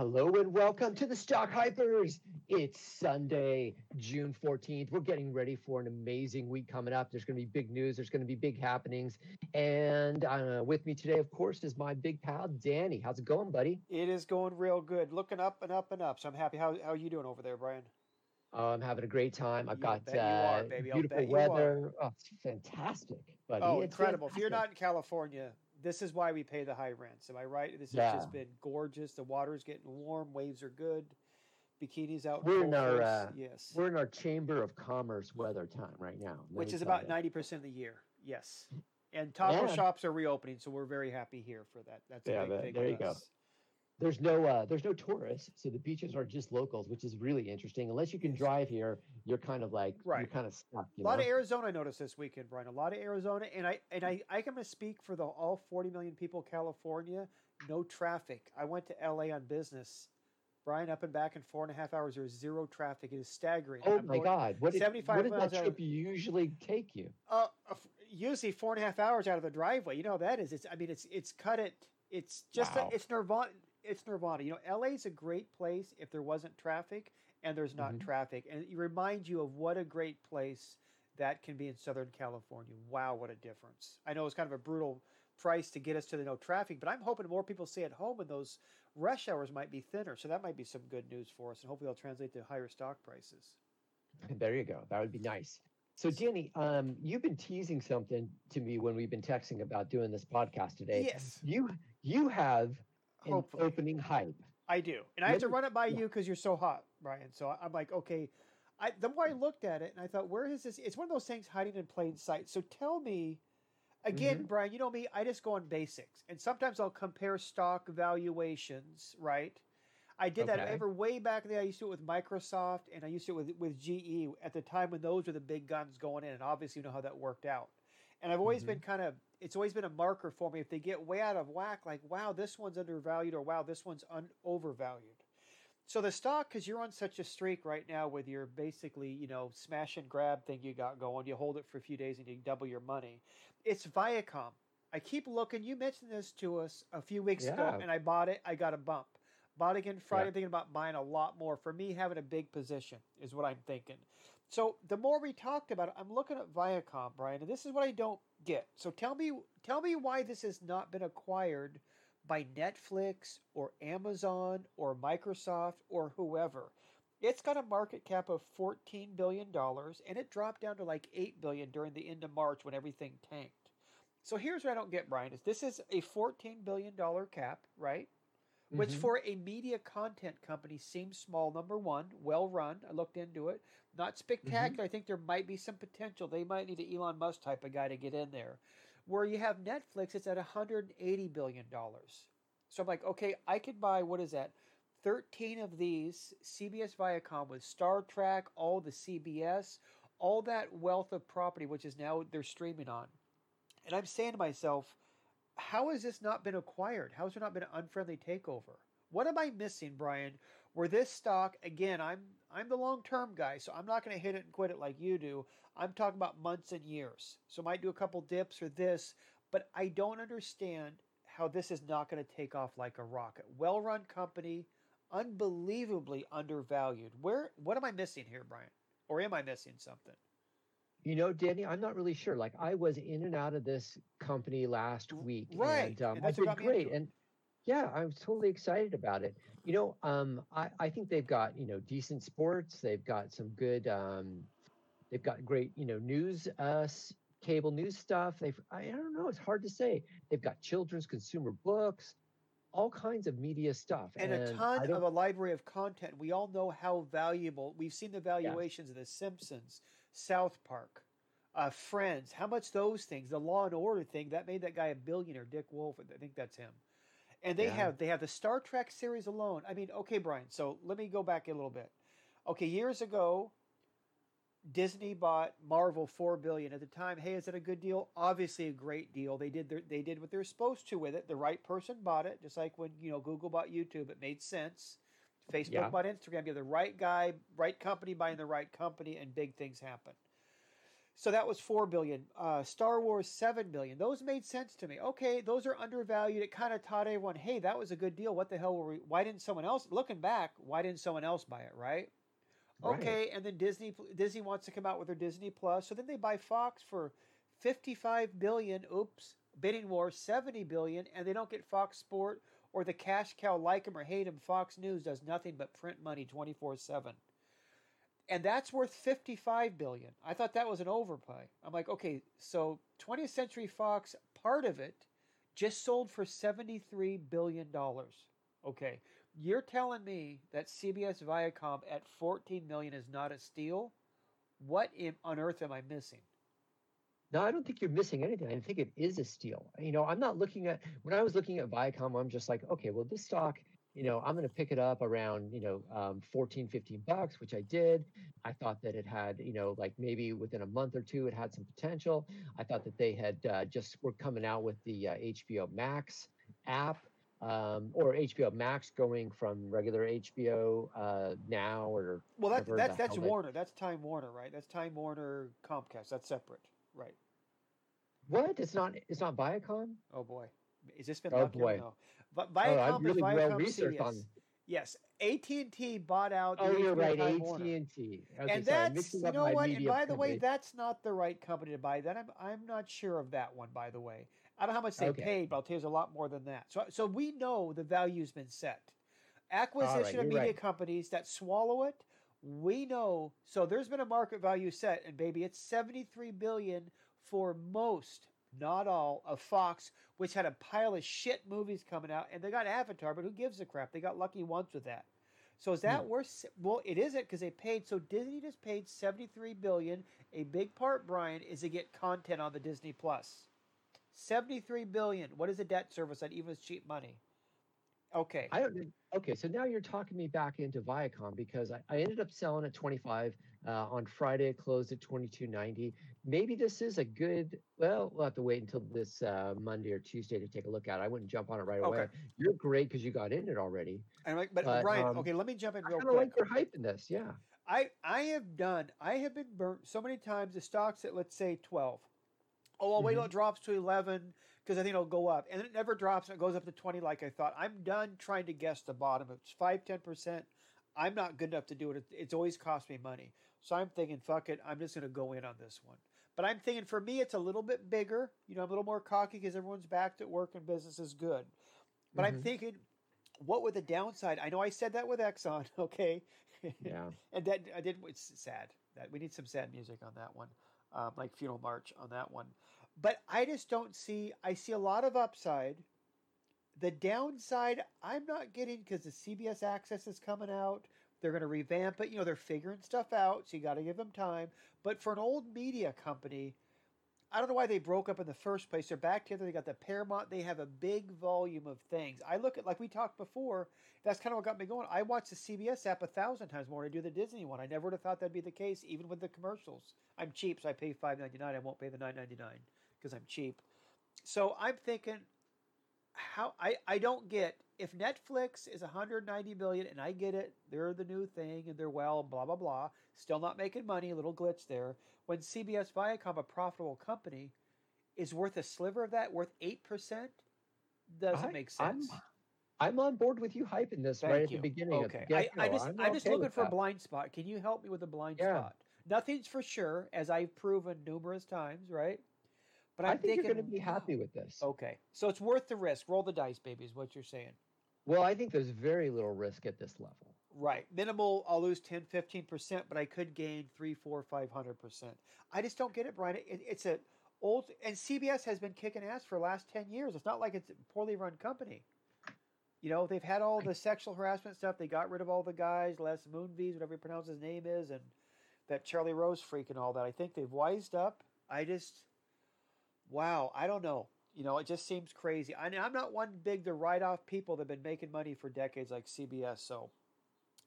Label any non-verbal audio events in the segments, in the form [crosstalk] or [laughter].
Hello and welcome to the Stock Hypers. It's Sunday, June 14th. We're getting ready for an amazing week coming up. There's going to be big news, there's going to be big happenings. And uh, with me today, of course, is my big pal, Danny. How's it going, buddy? It is going real good. Looking up and up and up. So I'm happy. How, how are you doing over there, Brian? Uh, I'm having a great time. I've got uh, are, baby. Beautiful bet you weather. Oh, it's fantastic, buddy. Oh, It's incredible. If you're not in California, this is why we pay the high rents. Am I right? This Yeah. has just been gorgeous. The water's getting warm. Waves are good. Bikinis out. We're in our uh, yes, we're in our Chamber of Commerce weather time right now. which is about ninety percent of the year. Yes, and taco Yeah. shops are reopening, so we're very happy here for that. That's a Yeah, big thing. there you go. There's no uh, there's no tourists, so the beaches are just locals, which is really interesting. Unless you can drive here, you're kind of like you're kind of stuck. You A lot know? of Arizona I noticed this weekend, Brian. A lot of Arizona, and I and I I can speak for the all forty million people California. No traffic. I went to L.A. on business, Brian, up and back in four and a half hours. There was zero traffic. It is staggering. Oh I'm my God! What did, 75 what did miles that trip usually take you? Uh, uh, usually four and a half hours out of the driveway. You know how that is. It's I mean it's it's cut it. It's just Wow. a, it's Nirvana. It's Nirvana. You know, LA is a great place if there wasn't traffic, and there's not Mhm. traffic, and it reminds you of what a great place that can be in Southern California. Wow, what a difference! I know it's kind of a brutal price to get us to the no traffic, but I'm hoping more people stay at home and those rush hours might be thinner. So that might be some good news for us, and hopefully, it'll translate to higher stock prices. There you go. That would be nice. So, Danny, um, you've been teasing something to me when we've been texting about doing this podcast today. Yes. You you have Hopefully. opening hype. I do, and I have to run it by yeah. you because you're so hot, Brian. So I'm like, okay. I, the more I looked at it, and I thought, where is this? It's one of those things hiding in plain sight. So tell me, again, Mm-hmm. Brian. You know me. I just go on basics, and sometimes I'll compare stock valuations. Right. I did that ever way back in the day. I used to do it with Microsoft, and I used to do it with with GE at the time when those were the big guns going in. And obviously, you know how that worked out. And I've always Mm-hmm. been kind of, it's always been a marker for me if they get way out of whack, like, wow, this one's undervalued or wow, this one's un- overvalued. So the stock, because you're on such a streak right now with your basically, you know, smash and grab thing you got going, you hold it for a few days and you double your money. It's Viacom. I keep looking. You mentioned this to us a few weeks ago, and I bought it. I got a bump. Bought again Friday, Yeah. thinking about buying a lot more. For me, having a big position is what I'm thinking. So the more we talked about it, I'm looking at Viacom, Brian, and this is what I don't get. So tell me, tell me why this has not been acquired by Netflix or Amazon or Microsoft or whoever. It's got a market cap of $14 billion and it dropped down to like 8 billion during the end of March when everything tanked. So here's what I don't get, Brian, is this is a $14 billion cap, right? Which Mhm. for a media content company seems small, number one, well run. I looked into it. Not spectacular. I think there might be some potential. They might need an Elon Musk type of guy to get in there. Where you have Netflix, it's at $180 billion. So I'm like, okay, I could buy, what is that? 13 of these CBS Viacom with Star Trek, all the CBS, all that wealth of property, which is now they're streaming on. And I'm saying to myself, how has this not been acquired? How has there not been an unfriendly takeover? What am I missing, Brian? Where this stock again, I'm I'm the long term guy, so I'm not going to hit it and quit it like you do. I'm talking about months and years. So might do a couple dips or this, but I don't understand how this is not going to take off like a rocket. Well run company, unbelievably undervalued. Where what am I missing here, Brian? Or am I missing something? You know, Danny, I'm not really sure. Like, I was in and out of this company last week, Right, And, um, and that's I what did got me great, and yeah, I was totally excited about it. You know, um, I, I think they've got you know decent sports. They've got some good. Um, they've got great you know news, uh, cable news stuff. They've I don't know. It's hard to say. They've got children's consumer books, all kinds of media stuff, and, a I ton of a library of content. We all know how valuable. We've seen the valuations of The Simpsons, South Park, uh, Friends. How much those things, the Law and Order thing, that made that guy a billionaire. Dick Wolf, I think that's him. And they Yeah. have they have the Star Trek series alone. I mean, okay, Brian. So let me go back a little bit. Okay, years ago, Disney bought Marvel four billion at the time. Hey, is it a good deal? Obviously, a great deal. They did their, they did what they're supposed to with it. The right person bought it, just like when you know Google bought YouTube. It made sense. Facebook Yeah. bought Instagram. You have the right guy, right company buying the right company, and big things happen. So that was four billion. Uh, Star Wars seven billion. Those made sense to me. Okay, those are undervalued. It kind of taught everyone, hey, that was a good deal. What the hell were we? Why didn't someone else? Looking back, why didn't someone else buy it? Right. Okay, and then Disney Disney wants to come out with their Disney Plus, so then they buy Fox for fifty five billion. Oops, bidding war seventy billion, and they don't get Fox Sport or the cash cow. Like him or hate him, Fox News does nothing but print money twenty four seven and that's worth 55 billion. I thought that was an overpay. I'm like, okay, so 20th Century Fox, part of it, just sold for 73 billion dollars. Okay, you're telling me that CBS Viacom at 14 million is not a steal? What on earth am I missing? No, I don't think you're missing anything. I think it is a steal. You know, I'm not looking at when I was looking at Viacom, I'm just like, okay, well, this stock you know, I'm going to pick it up around, you know, um, 14, 15 bucks, which I did. I thought that it had, you know, like maybe within a month or two, it had some potential. I thought that they had uh, just were coming out with the uh, HBO Max app um, or HBO Max going from regular HBO uh, now or well, that, that's that's Warner. That's Time Warner, right? That's Time Warner Comcast. That's separate, right? What? It's not. It's not Viacom. Oh boy, is this been? Oh boy. No. But oh, Viacom oh, I'm really well CBS. Yes, AT and T bought out. Oh, you're right, AT and T. And that's you know what. And by the way, that's not the right company to buy. That I'm I'm not sure of that one. By the way, I don't know how much they okay. paid, but I'll tell you, there's a lot more than that. So so we know the value's been set. Acquisition right, of media right. companies that swallow it. We know. So there's been a market value set, and baby, it's 73 billion for most not all, of Fox, which had a pile of shit movies coming out, and they got Avatar, but who gives a crap? They got lucky once with that. So is that hmm. worth? Well, it isn't because they paid. So Disney just paid seventy three billion. A big part, Brian, is to get content on the Disney Plus. Seventy three billion. What is the debt service on even is cheap money? Okay. I don't. Okay, so now you're talking me back into Viacom because I, I ended up selling at 25 uh, on Friday. It closed at 22.90. Maybe this is a good. Well, we'll have to wait until this uh, Monday or Tuesday to take a look at. it. I wouldn't jump on it right okay. away. You're great because you got in it already. And like, but, but Brian, um, okay, let me jump in real I quick. like your hype in this. Yeah. I I have done. I have been burnt so many times. The stocks at let's say 12. Oh, I'll wait mm-hmm. till it drops to 11 because I think it'll go up. And it never drops and it goes up to 20 like I thought. I'm done trying to guess the bottom. It's 5, 10%, I'm not good enough to do it. It's always cost me money. So I'm thinking, fuck it, I'm just going to go in on this one. But I'm thinking for me, it's a little bit bigger. You know, I'm a little more cocky because everyone's back to work and business is good. But mm-hmm. I'm thinking, what would the downside? I know I said that with Exxon, [laughs] okay? Yeah. [laughs] and that I did. It's sad that we need some sad music on that one, um, like funeral march on that one. But I just don't see. I see a lot of upside. The downside, I'm not getting because the CBS Access is coming out. They're going to revamp it. You know, they're figuring stuff out, so you got to give them time. But for an old media company, I don't know why they broke up in the first place. They're back together. They got the Paramount. They have a big volume of things. I look at like we talked before. That's kind of what got me going. I watch the CBS app a thousand times more than I do the Disney one. I never would have thought that'd be the case, even with the commercials. I'm cheap, so I pay five ninety nine. I won't pay the nine ninety nine because I'm cheap. So I'm thinking, how I I don't get if Netflix is 190 billion and I get it, they're the new thing and they're well, blah blah blah. Still not making money, a little glitch there. When CBS Viacom, a profitable company, is worth a sliver of that, worth eight percent, doesn't I, make sense. I'm, I'm on board with you hyping this Thank right you. at the beginning. Okay, I, I, just I'm, I'm just looking for that. a blind spot. Can you help me with a blind yeah. spot? Nothing's for sure, as I've proven numerous times, right? But I'm I think thinking, you're going to be happy with this. Okay, so it's worth the risk. Roll the dice, baby, is what you're saying. Well, I think there's very little risk at this level. Right. Minimal, I'll lose 10, 15%, but I could gain 3, 4, 500%. I just don't get it, Brian. It, it's a old, and CBS has been kicking ass for the last 10 years. It's not like it's a poorly run company. You know, they've had all the sexual harassment stuff. They got rid of all the guys, Les Moonves, whatever you pronounce his name is, and that Charlie Rose freak and all that. I think they've wised up. I just, wow, I don't know. You know, it just seems crazy. I mean, I'm not one big to write off people that have been making money for decades like CBS. So,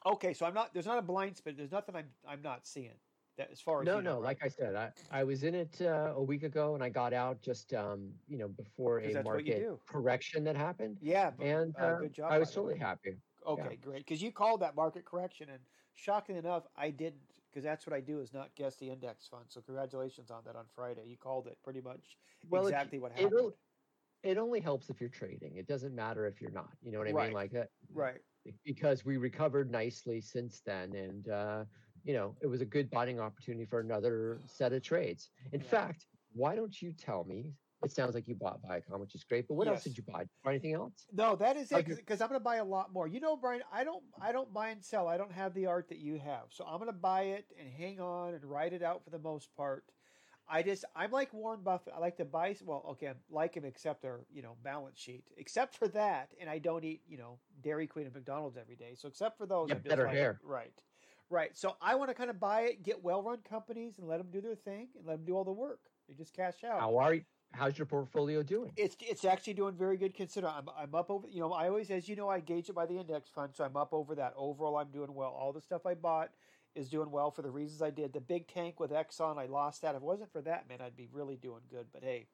okay, so I'm not. There's not a blind spot. There's nothing I'm I'm not seeing. That as far as no, you know, no. Right? Like I said, I, I was in it uh, a week ago, and I got out just um, you know before a market correction that happened. Yeah, and uh, good job. I was totally happy. Okay, great. Because you called that market correction, and shocking enough, I didn't. Because that's what I do is not guess the index fund. So congratulations on that on Friday. You called it pretty much Well, exactly what it'll- happened. It only helps if you're trading. It doesn't matter if you're not. You know what I Right. mean? Like uh, Right. because we recovered nicely since then, and uh, you know it was a good buying opportunity for another set of trades. In Yeah. fact, why don't you tell me? It sounds like you bought Viacom, which is great. But what else did you buy? Buy anything else? No, that is it. Because I'm going to buy a lot more. You know, Brian, I don't, I don't buy and sell. I don't have the art that you have, so I'm going to buy it and hang on and ride it out for the most part. I just, I'm like Warren Buffett. I like to buy. Well, okay, I'm like him except their, you know, balance sheet. Except for that, and I don't eat, you know, Dairy Queen and McDonald's every day. So except for those, I'm better like- hair. Right, right. So I want to kind of buy it, get well-run companies, and let them do their thing, and let them do all the work. They just cash out. How are you? How's your portfolio doing? It's it's actually doing very good. Consider I'm I'm up over. You know, I always, as you know, I gauge it by the index fund, so I'm up over that. Overall, I'm doing well. All the stuff I bought is doing well for the reasons I did. The big tank with Exxon, I lost that. If it wasn't for that, man, I'd be really doing good. But hey,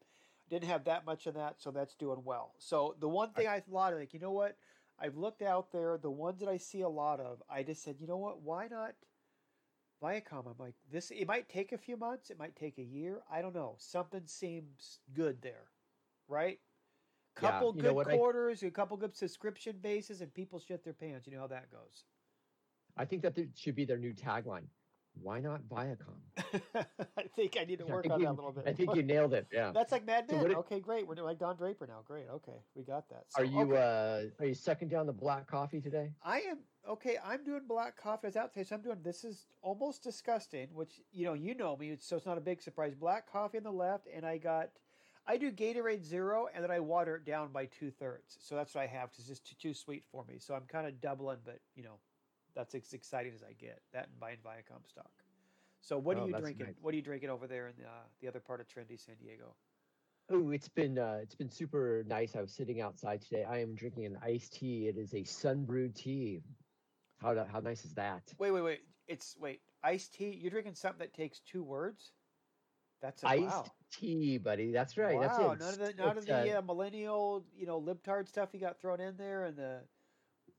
didn't have that much of that, so that's doing well. So the one thing I thought, like, you know what? I've looked out there. The ones that I see a lot of, I just said, you know what? Why not? Viacom. I'm like, this. It might take a few months. It might take a year. I don't know. Something seems good there, right? Yeah, Couple know good quarters, a couple good subscription bases, and people shit their pants. You know how that goes. I think that should be their new tagline. Why not Viacom? [laughs] I think I need to work on you- that a little bit. I think you nailed it. Yeah. That's like Mad Men. what it- okay, great. We're doing like Don Draper now. Great. Okay, we got that. So, Are you okay. uh are you sucking down the black coffee today? I am okay. I'm doing black coffee. I was out today, so I'm doing. This is almost disgusting. Which you know, you know me, so it's not a big surprise. Black coffee on the left, and I got. I do Gatorade Zero, and then I water it down by two thirds. So that's what I have because it's just too, too sweet for me. So I'm kind of doubling, but you know, that's as exciting as I get. That and buying Viacom stock. So what Oh, are you drinking? nice. What are you drinking over there in the, uh, the other part of trendy San Diego? Oh, it's been uh, it's been super nice. I was sitting outside today. I am drinking an iced tea. It is a sun brewed tea. How how nice is that? Wait, wait, wait. It's wait iced tea. You're drinking something that takes two words. That's a Iced wow. tea, buddy. That's right. Wow, That's it. none of the It's- none of the uh, uh, millennial, you know, libtard stuff you got thrown in there, and the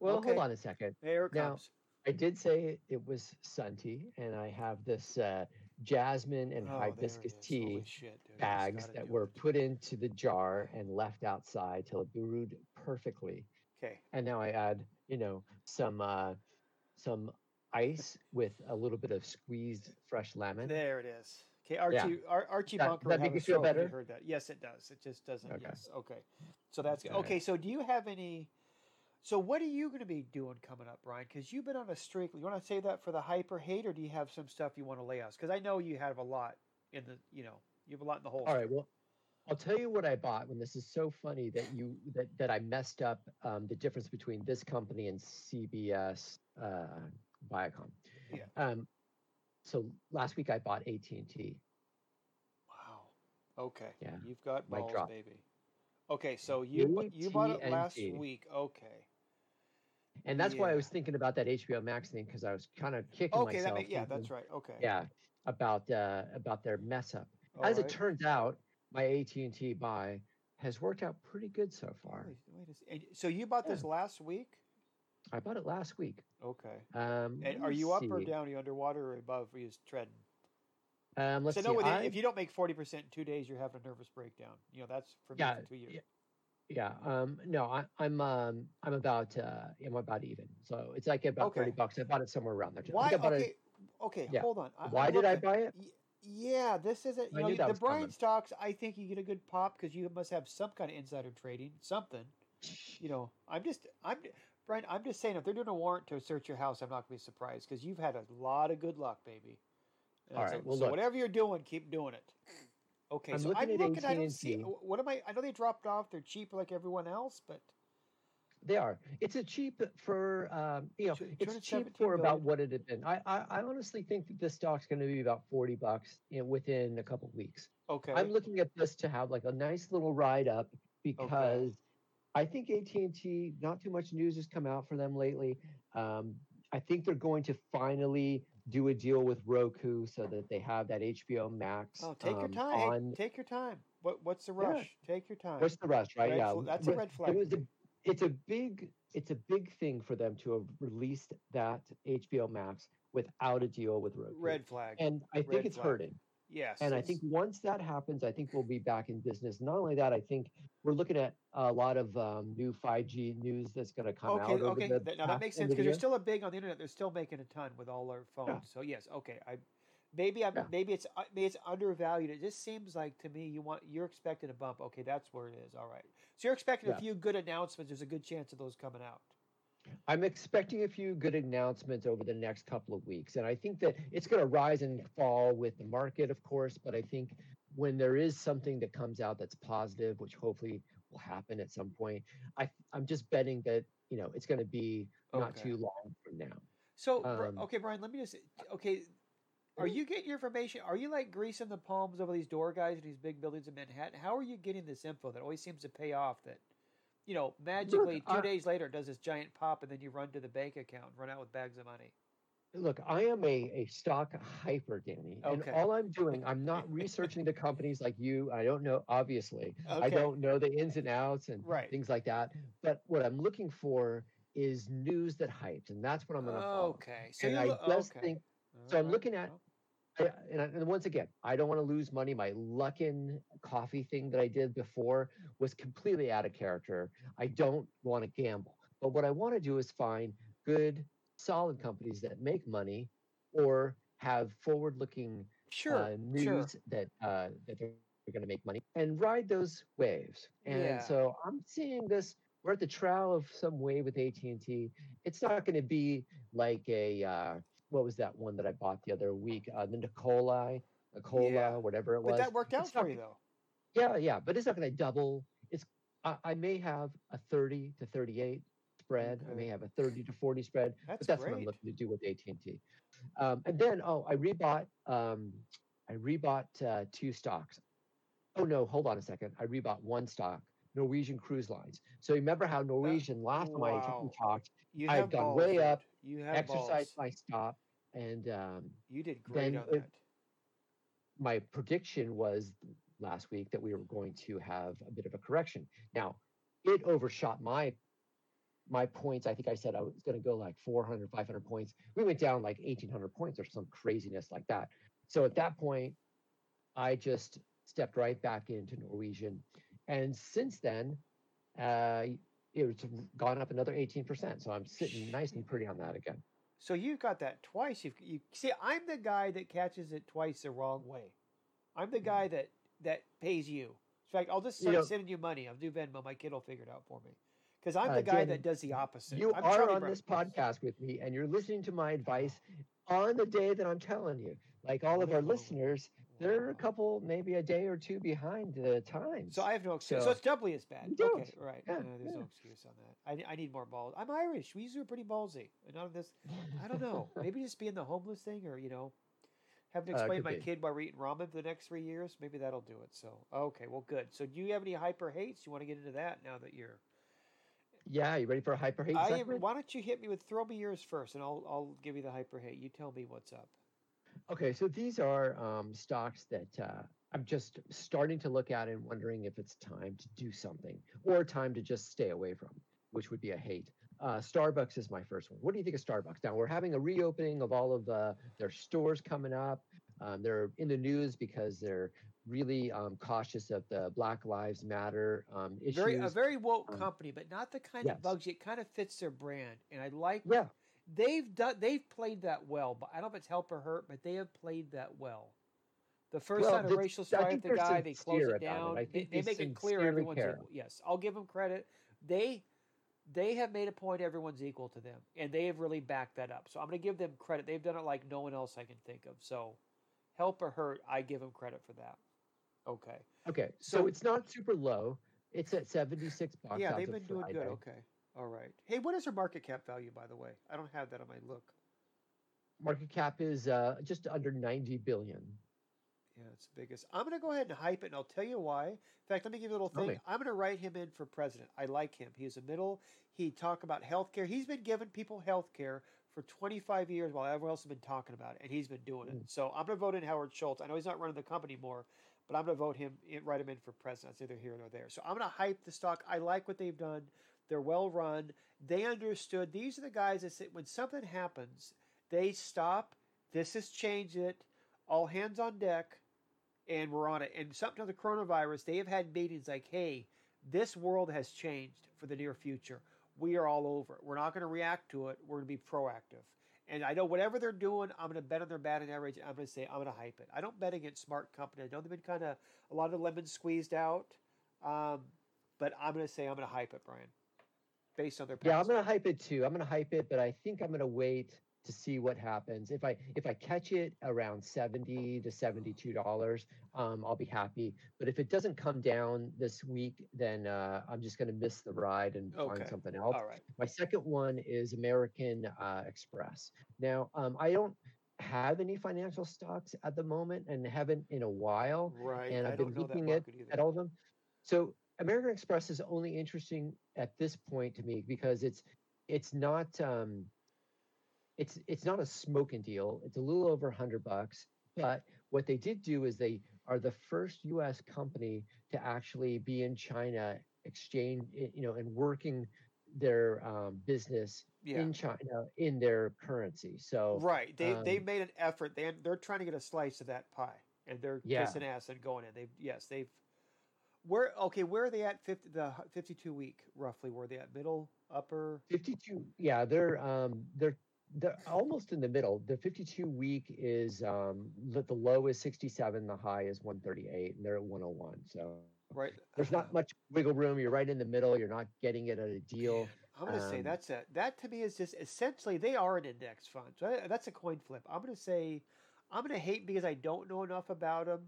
well, okay. hold on a second. there it Now, comes. I did say it was sun tea, and I have this uh, jasmine and Oh, hibiscus tea shit, dude. I just bags that were it. put into the jar and left outside till it brewed perfectly. okay. And now I add, you know, some uh, some ice with a little bit of squeezed fresh lemon. There it is. Okay, Archie, Ar- Archie That- Bunker that make you feel better? Heard that? Yes, it does. It just doesn't. Okay. Yes. Okay. So that's good. Okay. So do you have any? So what are you going to be doing coming up, Brian? Because you've been on a streak. You want to save that for the hyper hate, or do you have some stuff you want to lay out? Because I know you have a lot in the, you know, you have a lot in the hole. All right. Well, I'll tell you what I bought. When this is so funny that you that that I messed up um, the difference between this company and CBS uh, Viacom. Yeah. Um, so last week I bought AT and T. Wow. Okay. Yeah. You've got balls, drop. baby. Okay, so you you bought it last week. Okay. And that's why I was thinking about that HBO Max thing because I was kind of kicking Okay, myself. that yeah, thinking, that's right. Okay. Yeah, about uh, about their mess up. All As it turns out, my AT and T buy has worked out pretty good so far. Wait, wait so you bought this last week? I bought it last week. Okay. Um, And are you up or down? Are you underwater or above? Are you just treading? Um, let's so see. no, I- if you don't make forty percent in two days, you're having a nervous breakdown. You know that's for me Yeah, for two years. Yeah. Um, no, I, I'm um, I'm about uh, I'm about even. So it's like about thirty bucks. I bought it somewhere around there. Why? I bought it- Okay. Okay. yeah. Hold on. I, why did I buy it? Y- Yeah, this isn't. You I know, knew that the Brian coming. stocks. I think you get a good pop because you must have some kind of insider trading, something. You know, I'm just, I'm, Brian. I'm just saying, if they're doing a warrant to search your house, I'm not going to be surprised because you've had a lot of good luck, baby. And All so, well, so look. whatever you're doing, keep doing it. Okay, I'm so looking I'm at looking. I don't see. What am I? I know they dropped off. They're cheap like everyone else, but They are. It's a cheap for um, you know, it's cheap 217 for about what it had been. I I, I honestly think that this stock's going to be about forty bucks you know, within a couple weeks. okay. I'm looking at this to have like a nice little ride up because I think AT and T. Not too much news has come out for them lately. Um, I think they're going to finally do a deal with Roku so that they have that HBO Max. oh, take your um, time. Hey, On take your time. What What's the Yeah. rush? Take your time. what's the rush, right? Red yeah, fl- that's a re- red It flag. was a it's a big it's a big thing for them to have released that HBO Max without a deal with Roku. Red flag. And I think red it's flag. hurting. Yes. And I think once that happens, I think we'll be back in business. Not only that, I think we're looking at a lot of um, new 5G news that's going to come Okay, out. okay. That, now that makes sense of the because they're still a big on the internet. They're still making a ton with all their phones. So yes, okay. I maybe I'm Yeah. maybe it's uh, maybe it's undervalued. It just seems like to me you want you're expecting a bump. Okay, that's where it is. All right. So you're expecting Yeah. a few good announcements. There's a good chance of those coming out. I'm expecting a few good announcements over the next couple of weeks. And I think that it's going to rise and fall with the market, of course. But I think when there is something that comes out that's positive, which hopefully will happen at some point, I, I'm just betting that, you know, it's going to be not too long from now. So Um, okay, Brian, let me just okay. Are you getting your information? Are you like greasing the palms over these door guys in these big buildings in Manhattan? How are you getting this info that always seems to pay off? That you know, magically two I- days later does this giant pop, and then you run to the bank account, run out with bags of money. Look, I am a, a stock hyper, Danny. And all I'm doing, I'm not researching the companies like you. I don't know, obviously. I don't know the ins and outs and Right. things like that. But what I'm looking for is news that hypes. And that's what I'm going to follow. Okay, so and I look- just okay. think so I'm looking at- I, and, I, and once again, I don't want to lose money. My Luckin coffee thing that I did before was completely out of character. I don't want to gamble. But what I want to do is find good, solid companies that make money or have forward looking sure, uh, news sure. that uh, that they're going to make money and ride those waves. And Yeah. so I'm seeing this. We're at the trail of some wave with AT and T. It's not going to be like a uh, what was that one that I bought the other week? Uh, the Nicolai, Nicola, Yeah. whatever it was. But that worked out It's not for you though. Yeah, yeah, but it's not going to double. It's I, I may have a 30 to 38 spread. I may have a 30 to 40 spread That's, but that's great. what I'm looking to do with AT and T. Um, and then, oh, I rebought. Um, I rebought uh, two stocks. Oh no, hold on a second. I rebought one stock, Norwegian Cruise Lines. So remember how Norwegian last time I we talked, You I've gone way up, You have exercised balls. my stop, and um, You did great on that. my prediction was last week that we were going to have a bit of a correction. Now, it overshot my my points. I think I said I was going to go like 400, 500 points. We went down like 1800 points or some craziness like that. So at that point, I just stepped right back into Norwegian. And since then, uh, it's gone up another 18%. So I'm sitting nice and pretty on that again. So you've got that twice. You've, you see, I'm the guy that catches it twice the wrong way. I'm the guy that that pays you. In fact, I'll just You start know- sending you money. I'll do Venmo. My kid will figure it out for me. Because I'm Uh, the guy Danny, that does the opposite. You I'm are Charlie on Brown. this podcast with me, and you're listening to my advice [laughs] on the day that I'm telling you. Like all of our listeners, they're a couple, maybe a day or two behind the times. So I have no excuse. So, So- it's doubly as bad. Okay, right. Yeah, Uh, there's no excuse on that. I, I need more balls. I'm Irish. We usually are pretty ballsy. And none of this. I don't know. [laughs] Maybe just being the homeless thing, or you know, having to Uh, explain to my be. kid why we're eating ramen for the next three years. Maybe that'll do it. So okay, well, good. So do you have any hyper hates? You want to get into that now that you're? yeah, you ready for a hyper hate I why don't you hit me with throw me yours first, and I'll I'll give you the hyper hate. You tell me what's up. Okay, so these are um, stocks that uh, I'm just starting to look at and wondering if it's time to do something or time to just stay away from, which would be a hate. Uh, Starbucks is my first one. What do you think of Starbucks? Now we're having a reopening of all of uh, their stores coming up. Um, they're in the news because they're really um, cautious of the Black Lives Matter um, issues. Very a very woke um, company, but not the kind yes. that bugs. It kind of fits their brand, and I like yeah, they've done they've played that well. But I don't know if it's help or hurt, but they have played that well. The first Well, time a racial strife, the guy they close it it. down. I They, think they they make it clear everyone's care. equal. Yes, I'll give them credit. They they have made a point everyone's equal to them, and they have really backed that up. So I'm going to give them credit. They've done it like no one else I can think of. So help or hurt, I give them credit for that. Okay. okay. So, So- it's not super low. It's at 76 bucks. yeah, they've been doing good. Okay. All right. Hey, what is their market cap value, by the way? I don't have that on my look. Market cap is uh, just under 90 billion. Yeah, it's the biggest. I'm going to go ahead and hype it, and I'll tell you why. In fact, let me give you a little thing. me. I'm going to write him in for president. I like him. He's a middle. He talk about healthcare. He's been giving people healthcare for 25 years while everyone else has been talking about it, and he's been doing it. Mm. So I'm going to vote in Howard Schultz. I know he's not running the company more, but I'm going to vote him, write him in for president. It's either here or there. So I'm going to hype the stock. I like what they've done. They're well run. They understood. These are the guys that say when something happens, they stop. This has changed it. All hands on deck, and we're on it. And something to the coronavirus, they have had meetings like, "Hey, this world has changed for the near future. We are all over it. We're not going to react to it. We're going to be proactive." And I know whatever they're doing, I'm going to bet on their batting average. I'm going to say I'm going to hype it. I don't bet against smart companies. I know they've been kind of a lot of lemons squeezed out, um, but I'm going to say I'm going to hype it, Brian, based on their. Yeah, I'm gonna hype it too. I'm gonna hype it, but I think I'm gonna wait to see what happens. If I if I catch it around seventy to seventy two dollars, um, I'll be happy. But if it doesn't come down this week, then uh, I'm just gonna miss the ride and Okay. find something else. All right. My second one is American uh, Express. Now, um, I don't have any financial stocks at the moment and haven't in a while Right. and I I've been know that looking at, either. at all of them. So American Express is only interesting at this point to me because it's it's not um, it's it's not a smoking deal. It's a little over a hundred bucks. But what they did do is they are the first U.S. company to actually be in China, exchange you know, and working their um, business Yeah. in China in their currency. So Right. They they um, made an effort. They they're trying to get a slice of that pie, and they're Yeah. kissing ass and going in. They've yes they've. Where okay? Where are they at? Fifty the fifty two week roughly. Where are they at? Middle, upper. 52 yeah they're um they're they're almost in the middle the 52 week is um the, the low is 67 the high is 138 and they're at 101 so Right. there's not much wiggle room you're right in the middle you're not getting it at a deal I'm going to say um, that's a that to me is just essentially they are an index fund. So that's a coin flip. I'm going to say I'm going to hate because I don't know enough about them.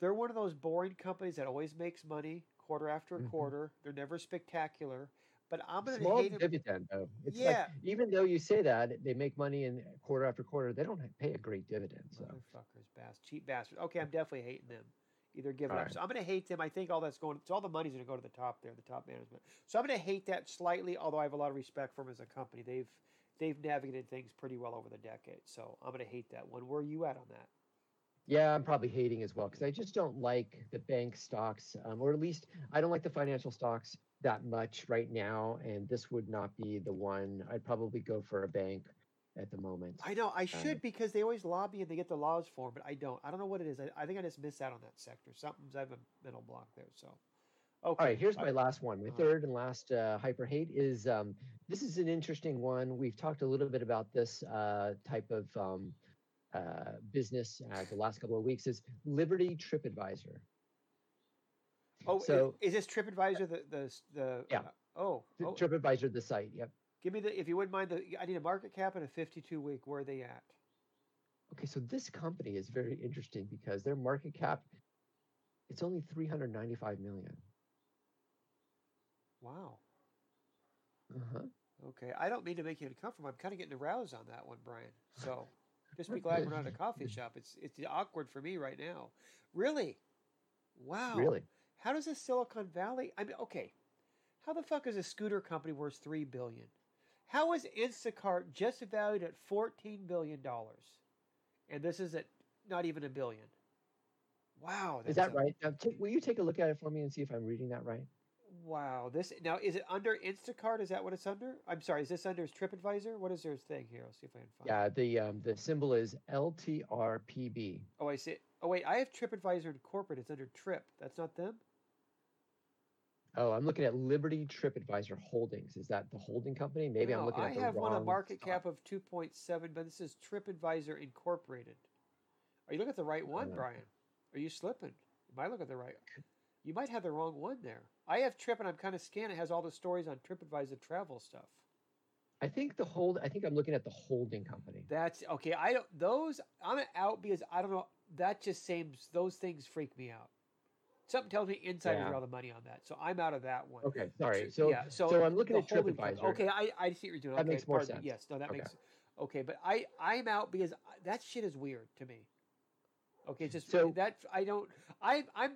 They're one of those boring companies that always makes money quarter after Mhm. quarter. They're never spectacular. But I'm going to hate 'em- dividend though it's Yeah. like even though you say that they make money in quarter after quarter they don't pay a great dividend so Motherfuckers, bass, cheap bastards. Okay, I'm definitely hating them. Either give All up. right. So I'm going to hate them. I think all that's going. So all the money's going to go to the top there, the top management. So I'm going to hate that slightly. Although I have a lot of respect for them as a company. They've they've navigated things pretty well over the decade. So I'm going to hate that one. Where are you at on that? Yeah, I'm probably hating as well because I just don't like the bank stocks, um, or at least I don't like the financial stocks that much right now. And this would not be the one. I'd probably go for a bank at the moment. I know I Um, should because they always lobby and they get the laws for 'em, but I don't. I don't know what it is. I, I think I just miss out on that sector. Something's I have a mental block there. So okay. All right, here's my last one. My uh-huh. third and last uh, hyper hate is um, this is an interesting one. We've talked a little bit about this uh, type of um, uh, business uh, the last couple of weeks. Is Liberty TripAdvisor? Oh, so- is, this TripAdvisor the the the? Yeah. uh, oh, oh, TripAdvisor, the site. Yep. Give me the if you wouldn't mind the I need a market cap and a 52 week. Where are they at? Okay, so this company is very interesting because their market cap it's only 395 million. Wow. Uh-huh. Okay. I don't mean to make you uncomfortable. I'm kind of getting aroused on that one, Brian. So just be glad we're not at a [laughs] coffee shop. It's it's awkward for me right now. Really? Wow. Really? How does a Silicon Valley? I mean, okay. How the fuck is a scooter company worth three billion? How is Instacart just valued at fourteen billion dollars, and this is at not even a billion? Wow. Is that a- right? Now, will you take a look at it for me and see if I'm reading that right? Wow. This now is it under Instacart? Is that what it's under? I'm sorry. Is this under TripAdvisor? What is their thing here? I'll see if I can find. it. Yeah, the um, the symbol is LTRPB. Oh, I see. Oh wait, I have TripAdvisor Incorporated. It's under Trip. That's not them. Oh, I'm looking at Liberty TripAdvisor Holdings. Is that the holding company? Maybe I'm No, looking at the other. I have one a market stock. cap of 2.7, but this is TripAdvisor Incorporated. Are you looking at the right one, Brian? Are you slipping? You might look at the right. You might have the wrong one there. I have Trip, and I'm kind of scanning. It has all the stories on TripAdvisor travel stuff. I think the hold. I think I'm looking at the holding company. That's okay. I don't those. I'm out because I don't know. That just seems those things freak me out. Something tells me insiders Yeah. are all the money on that, so I'm out of that one. Okay, sorry. So yeah, so, so I'm looking at TripAdvisor. Okay, I, I see what you're doing. That okay, makes more pardon me. sense. Yes, no, that Okay. makes okay, but I I'm out because I- that shit is weird to me. Okay, it's just So- that I don't I I'm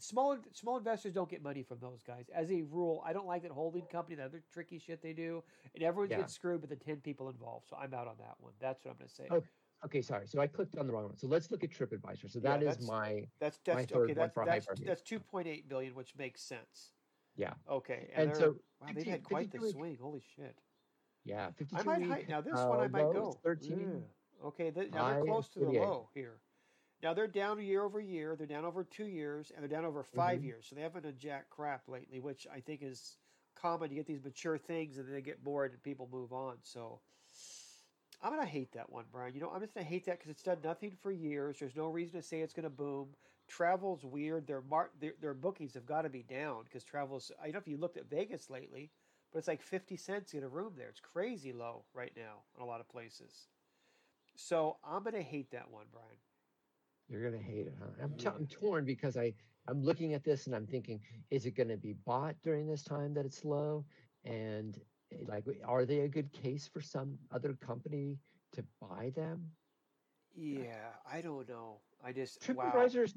small small investors don't get money from those guys as a rule. I don't like that holding company, that other tricky shit they do, and everyone Yeah. gets screwed, but the ten people involved. So I'm out on that one. That's what I'm going to say. Oh, Okay, sorry. So I clicked on the wrong one. So let's look at TripAdvisor. So Yeah, that is my That's my that's third okay. one That's that's that's two point eight billion, which makes sense. Yeah. Okay. And they're- so wow, they've had quite the week swing. Holy shit. Yeah, I might week. now this uh, one I might low go. is 13. Yeah. Okay, th- now they're close to the low here. Now they're down year over year. They're down over two years, and they're down over 5 Mhm. years. So they haven't done jack crap lately, which I think is common. You get these mature things, and then they get bored, and people move on. So I'm gonna hate that one, Brian. You know, I'm just gonna hate that because it's done nothing for years. There's no reason to say it's gonna boom. Travel's weird. Their mar- their, their bookings have got to be down because travel's. I don't know if you looked at Vegas lately, but it's like 50 cents in a room there. It's crazy low right now in a lot of places. So I'm gonna hate that one, Brian. You're gonna hate it, huh? I'm, t-. I'm torn because I I'm looking at this and I'm thinking, is it gonna be bought during this time that it's low? And eh, like, are they a good case for some other company to buy them? Yeah, I don't know. I just wow. TripAdvisor's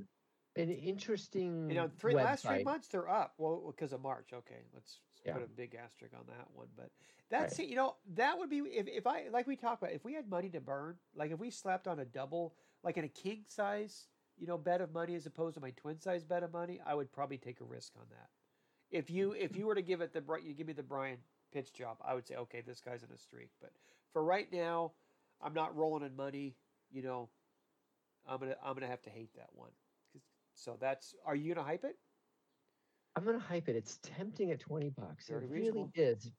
an interesting. You know, three last three months they're up. Well, because of March. Okay, let's Yeah. put a big asterisk on that one. But that's it. You know, that would be if, if I like we talked about if we had money to burn, like if we slapped on a double, like in a king size, you know, bet of money as opposed to my twin size bet of money, I would probably take a risk on that. If you if you were to give it the you give me the Brian pitch job, I would say okay, this guy's in a streak. But for right now, I'm not rolling in money. You know, I'm gonna I'm gonna have to hate that one. So that's are you gonna hype it? I'm gonna hype it. It's tempting at 20 bucks. Very it really is.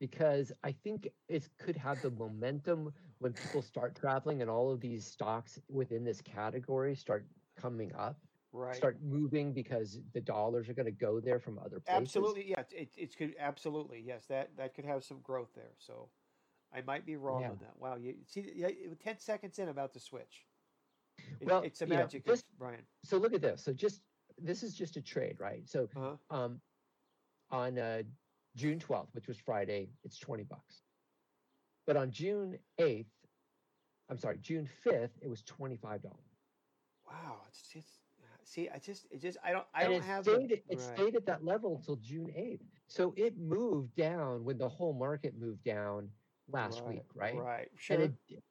Because I think it could have the momentum when people start traveling and all of these stocks within this category start coming up, Right. start moving because the dollars are going to go there from other places. Absolutely, yeah. It, it could absolutely yes. That that could have some growth there. So I might be wrong Yeah. on that. Wow, you see, yeah, ten seconds in about to switch. It, Well, it's a you know, magic, just- Brian. So look at this. So just this is just a trade, right? So Uh-huh. um, on uh, June 12th, which was Friday, it's 20 bucks. But on June 8th, I'm sorry, June 5th, it was $25. Wow, it's just see. I just it just I don't I and don't it have stayed, at- it right. stayed at that level until June 8th. So it moved down when the whole market moved down last week, right? Right, sure. And, it,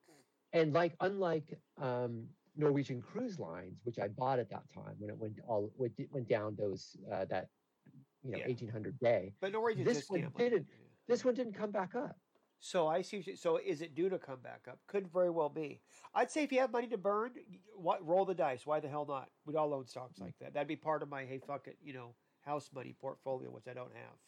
and like unlike um, Norwegian Cruise Lines, which I bought at that time when it went all went, went down those uh, that you know Yeah. 1800 day, but Norwegian this one gambling. didn't. This one didn't come back up. So I see. you- So is it due to come back up? Could very well be. I'd say if you have money to burn, what roll the dice. Why the hell not? We'd all own stocks Mm. like that. That'd be part of my hey fuck it, you know, house money portfolio, which I don't have.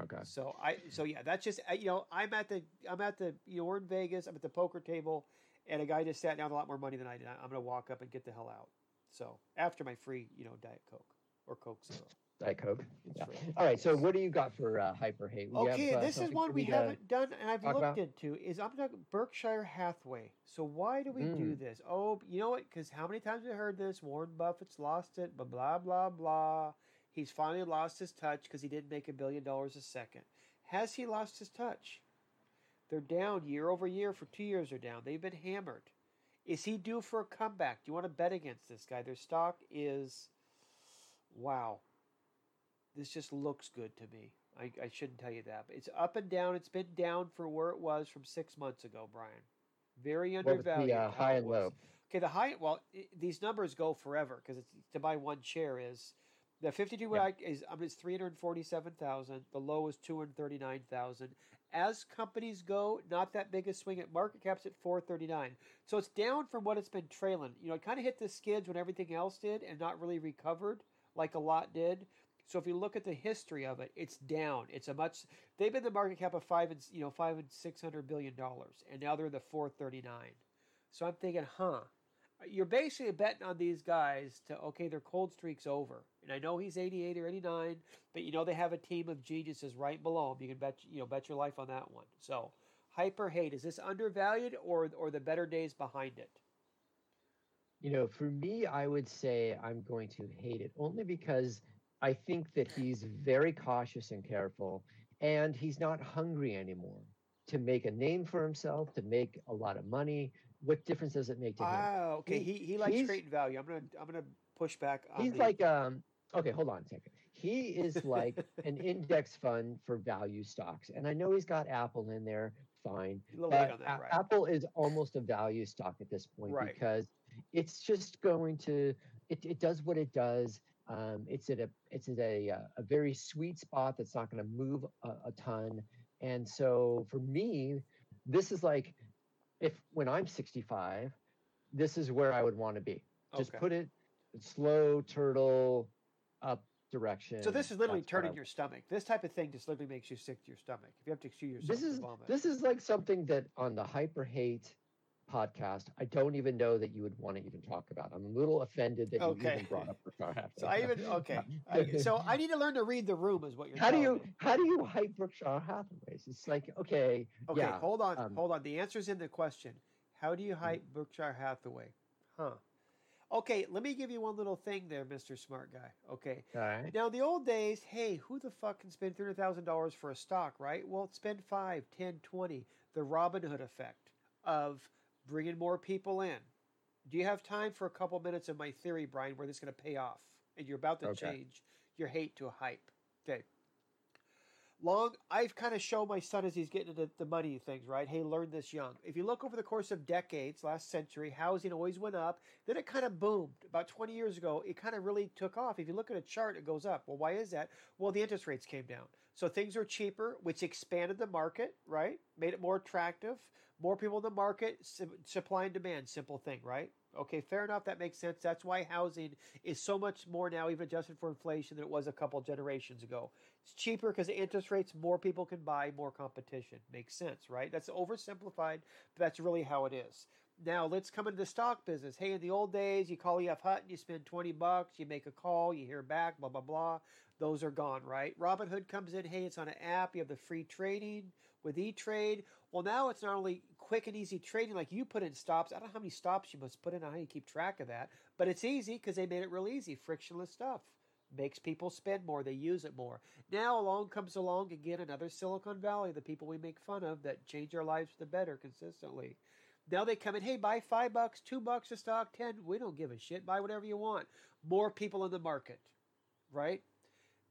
Okay. So I so yeah, that's just you know I'm at the I'm at the you know we're in Vegas. I'm at the poker table, and a guy just sat down with a lot more money than I did. I'm gonna walk up and get the hell out. So after my free you know diet coke or coke zero. Diet Coke. Yeah. free. All right. So what do you got for uh, hyper hate? You have, Okay, uh, this is one for we haven't done, and I've looked about? into. Is I'm talking Berkshire Hathaway. So why do we do Mm. this? Oh, you know what? Because how many times have I heard this? Warren Buffett's lost it. Blah blah blah blah. He's finally lost his touch because he didn't make a billion dollars a second. Has he lost his touch? They're down year over year for two years. They're down. They've been hammered. Is he due for a comeback? Do you want to bet against this guy? Their stock is, wow. This just looks good to me. I, I shouldn't tell you that, but it's up and down. It's been down for where it was from six months ago, Brian. Very undervalued. the uh, high and low? Okay, the high. Well, i these numbers go forever because it's to buy one share is the fifty-two Yeah. week is um, it's three hundred forty-seven thousand. The low is two hundred thirty-nine thousand. As companies go, not that big a swing. At market caps at four thirty-nine, so it's down from what it's been trailing. You know, it kind of hit the skids when everything else did, and not really recovered like a lot did. So if you look at the history of it, it's down. It's a much. They've been the market cap of five and you know five and six hundred billion dollars, and now they're the four thirty-nine. So I'm thinking, huh? You're basically betting on these guys to okay, their cold streak's over. And I know he's 88 or 89, but you know they have a team of geniuses right below him. You can bet you know bet your life on that one. So hyper hate is this undervalued or or the better days behind it? You know, for me, I would say I'm going to hate it only because I think that he's very cautious and careful, and he's not hungry anymore to make a name for himself, to make a lot of money. What difference does it make to him? Ah, okay. He- He he likes trading value. I'm gonna I'm gonna push back on He's the, like, um, okay, hold on a second. He is like [laughs] an index fund for value stocks, and I know he's got Apple in there. Fine, a little late but that, right? Apple is almost a value stock at this point Right. because it's just going to it, it does what it does Um, it's at a it's at a uh, a very sweet spot that's not going to move a, a ton. And so for me, this is like if when I'm 65, this is where I would want to be. Just Okay. put it slow turtle up direction. So this is literally That's turning your stomach. This type of thing just literally makes you sick to your stomach. If you have to excuse yourself this is vomit. this is like something that on the hyper hate podcast i don't even know that you would want to even talk about i'm a little offended that you Okay. even brought up Berkshire Hathaway. so I even okay. [laughs] I, so I need to learn to read the room, is what you're. how do you me. how do you hype berkshire hathaways it's like okay Okay, yeah hold on, um, hold on. The answer's in the question. How do you hype Berkshire Hathaway? Huh. Okay, let me give you one little thing there, Mr. Smart Guy. Okay. all right Now, in the old days, hey, who the fuck can spend $300,000 for a stock, right? Well, spend 5, 10, 20. The Robinhood effect of bringing more people in. Do you have time for a couple minutes of my theory, Brian, where this is going to pay off? And you're about to Okay. change your hate to a hype. Okay. Long, I've kind of shown my son as he's getting into the money things, right? Hey, learn this young. If you look over the course of decades, last century, housing always went up. Then it kind of boomed. About 20 years ago, it kind of really took off. If you look at a chart, it goes up. Well, why is that? Well, the interest rates came down. So things are cheaper, which expanded the market, right? Made it more attractive. More people in the market, su- supply and demand, simple thing, right? Okay, fair enough. That makes sense. That's why housing is so much more now, even adjusted for inflation, than it was a couple generations ago. It's cheaper because interest rates, more people can buy, more competition. Makes sense, right? That's oversimplified, but that's really how it is. Now let's come into the stock business. Hey, in the old days, you call EF Hutton, you spend 20 bucks, you make a call, you hear back, blah, blah, blah. Those are gone, right? Robinhood comes in, hey, it's on an app, you have the free trading with E-Trade. Well, now it's not only quick and easy trading, like you put in stops. I don't know how many stops you must put in, I don't how you keep track of that, but it's easy because they made it real easy, frictionless stuff makes people spend more they use it more now along comes along again another silicon valley the people we make fun of that change our lives for the better consistently now they come in hey buy five bucks two bucks a stock ten we don't give a shit buy whatever you want. More people in the market right?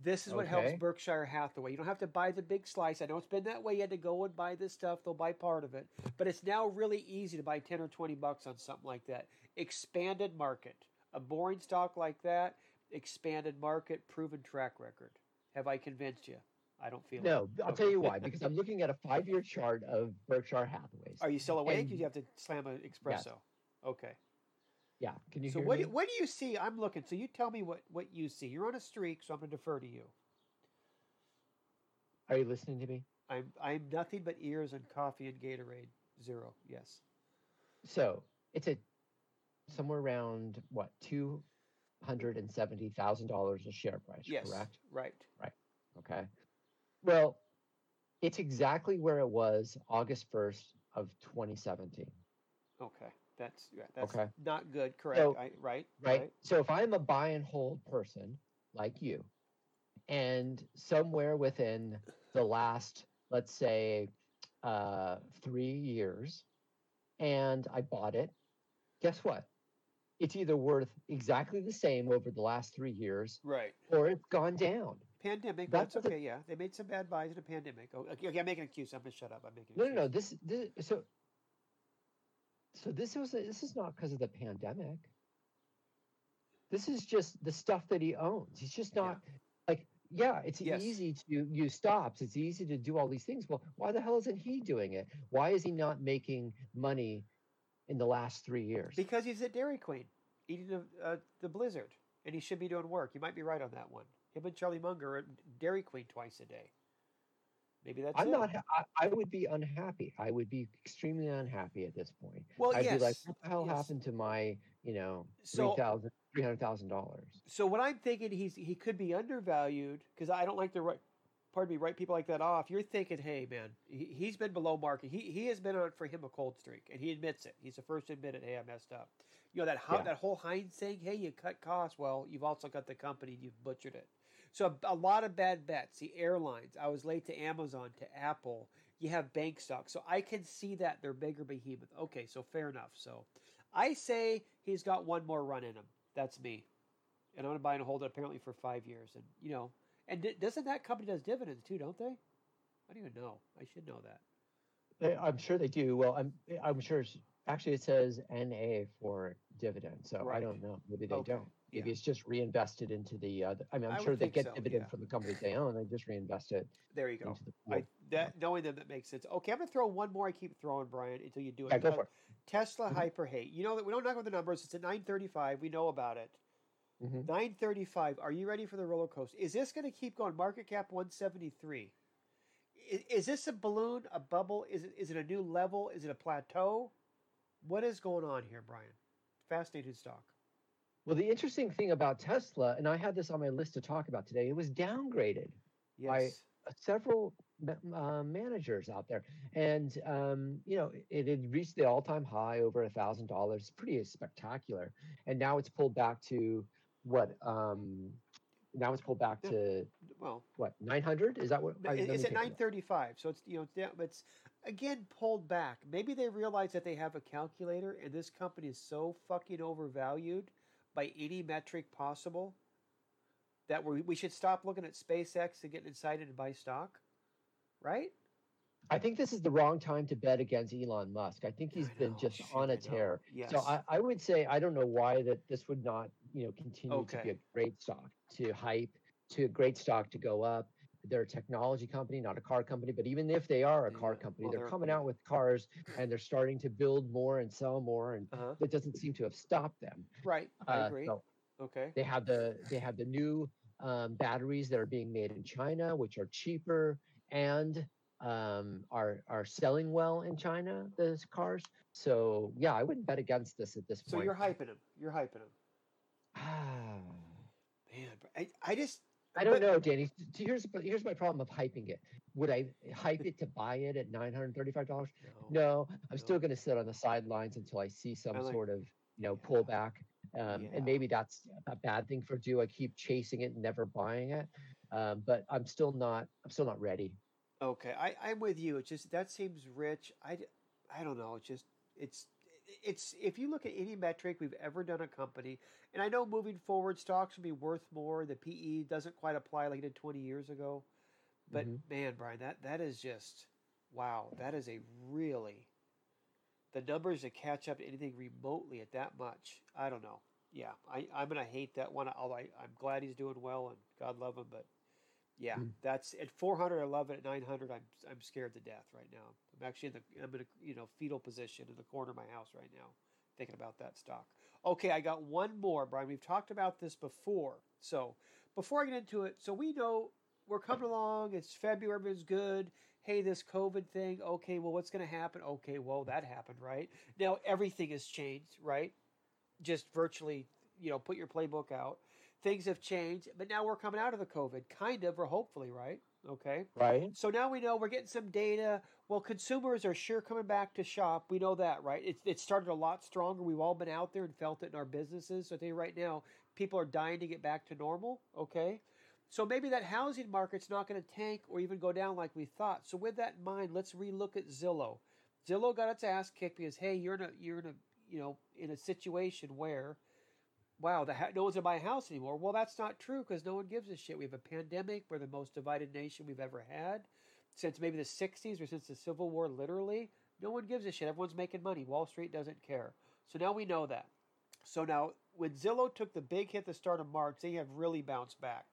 This is what helps berkshire hathaway. You don't have to buy the big slice. I know it's been that way. You had to go and buy this stuff they'll buy part of it. But it's now really easy to buy 10 or 20 bucks on something like that. Expanded market. A boring stock like that expanded market, proven track record. Have I convinced you? I don't feel it. no i'll tell you why [laughs] because i'm looking at a five-year chart of berkshire hathaways Are you still awake? And- you have to slam an espresso? Okay. yeah can you So hear what me? do, what do you see? I'm looking. So you tell me what what you see. You're on a streak, so I'm going to defer to you. are you listening to me I'm I'm nothing but ears and coffee and Gatorade. Zero. Yes. So it's a somewhere around what two hundred and seventy thousand dollars a share price, Yes. correct? Right. Right. Okay. Well, it's exactly where it was August first of twenty seventeen. Okay. That's yeah, that's Okay. not good. Correct. So- I, right. Right? So if I'm a buy and hold person like you, and somewhere within the last, let's say, uh, three years, and I bought it, guess what? It's either worth exactly the same over the last three years, Right. or it's gone down. Pandemic. That's That's, the- okay. Yeah. They made some bad buys in a pandemic. Oh, okay. I'm making an excuse. I'm to shut up. I'm making. No, no, no. This, this so. So this was this is not because of the pandemic. This is just the stuff that he owns. He's just Yeah. not like yeah. It's Yes. easy to use stops. It's easy to do all these things. Well, why the hell isn't he doing it? Why is he not making money in the last three years? Because he's at Dairy Queen eating the, uh, the blizzard, and he should be doing work. You might be right on that one. Him and Charlie Munger at Dairy Queen twice a day. Maybe that's I'm it. not. I, I would be unhappy. I would be extremely unhappy at this point. Well, I'd yes. be like, what the hell yes. happened to my, you know, So- three thousand, three hundred thousand dollars? So what I'm thinking, he's he could be undervalued because I don't like to write, pardon me, write people like that off. You're thinking, hey man, he, he's been below market. He he has been on for him a cold streak, and he admits it. He's the first to admit it. Hey, I messed up. You know that Yeah. that whole Heinz thing. Hey, you cut costs. Well, you've also got the company. You've butchered it. So a, a lot of bad bets. The airlines. I was late to Amazon to Apple. You have bank stocks. So I can see that they're bigger behemoth. Okay, so fair enough. So I say he's got one more run in him. That's me and I'm going to buy and hold it apparently for five years. And you know, and d- doesn't that company does dividends too? Don't they? I don't even know. I should know that. I'm sure they do. Well, I'm I'm sure. Actually, it says NA for dividend, so I don't know. Maybe they Okay. don't. Maybe Yeah. it's just reinvested into the. Uh, the- I mean, I'm I sure they get so, dividend yeah. from the companies they own. They just reinvest it There you go. the. I that knowing them that makes sense. Okay, I'm gonna throw one more. I keep throwing Brian until you do it. yeah, go for it. Tesla Mhm. hyper hate. You know that we don't talk about the numbers. It's at 935. We know about it. Mhm. 935. Are you ready for the roller coaster? Is this going to keep going? Market cap 173. Is, is this a balloon, a bubble? Is it is it a new level? Is it a plateau? What is going on here, Brian? Fascinating stock. Well, the interesting thing about Tesla, and I had this on my list to talk about today, it was downgraded. By- Yes. uh, several uh, managers out there, and um, you know it had reached the all-time high over a thousand dollars, pretty spectacular. And now it's pulled back to what? Um, now it's pulled back Yeah. to Well, what? Nine hundred? Is that what? I- It- it's at take a look. 935 so it's you know it's down it's again pulled back maybe they realize that they have a calculator and this company is so fucking overvalued by any metric possible that we, we should stop looking at spacex and getting excited to buy stock right I think this is the wrong time to bet against Elon Musk. I think he's I been just Shit, on a tear. yes So I, I would say I don't know why that this would not, you know, continue to be a great stock to hype, to a great stock to go up. They're a technology company, not a car company. But even if they are a car company, well, they're they're- coming out with cars and they're starting to build more and sell more, and uh-huh. that doesn't seem to have stopped them. right i Uh, agree so okay they have the they have the new um, batteries that are being made in China, which are cheaper and um, are are selling well in China. Those cars. So yeah, I wouldn't bet against this at this so point. So you're hyping them you're hyping them Ah. man I, I just I don't But- know, Danny. Here's here's my problem of hyping it. Would I hype it to buy it at nine hundred thirty-five dollars? [laughs] No, I'm No. still going to sit on the sidelines until I see some like- sort of you know Yeah. pullback. Um, Yeah. And maybe that's a bad thing for do. I keep chasing it, and never buying it. Um, but I'm still not. I'm still not ready. Okay, I, I'm with you. It's just that seems rich. I, I don't know. It's just it's it's if you look at any metric we've ever done a company, and I know moving forward stocks will be worth more. The PE doesn't quite apply like it did 20 years ago, but Mhm. man, Brian, that that is just wow. That is a really the numbers to catch up to anything remotely at that much. I don't know. Yeah, I, I'm gonna hate that one. Although I, I'm glad he's doing well and God love him, but yeah, Mm. that's at 400. I love it. At 900, I'm I'm scared to death right now. I'm actually in the I'm in a you know fetal position in the corner of my house right now, thinking about that stock. Okay, I got one more, Brian. We've talked about this before. So before I get into it, so we know we're coming along. It's February. Everything's good. Hey, this COVID thing. Okay, well, what's going to happen? Okay, well, that happened, right? Now everything has changed, right? Just virtually, you know, put your playbook out. Things have changed, but now we're coming out of the COVID, kind of, or hopefully, right? Okay. Right. So now we know we're getting some data. Well, consumers are sure coming back to shop. We know that, right? It, it started a lot stronger. We've all been out there and felt it in our businesses. So I tell you right now, people are dying to get back to normal. Okay. So maybe that housing market's not going to tank or even go down like we thought. So with that in mind, let's relook at Zillow. Zillow got its ass kicked because hey, you're in a you're in a you know in a situation where wow, the no one's buy a house anymore. Well, that's not true because no one gives a shit. We have a pandemic. We're the most divided nation we've ever had since maybe the '60s or since the Civil War. Literally, no one gives a shit. Everyone's making money. Wall Street doesn't care. So now we know that. So now, when Zillow took the big hit the start of March, they have really bounced back.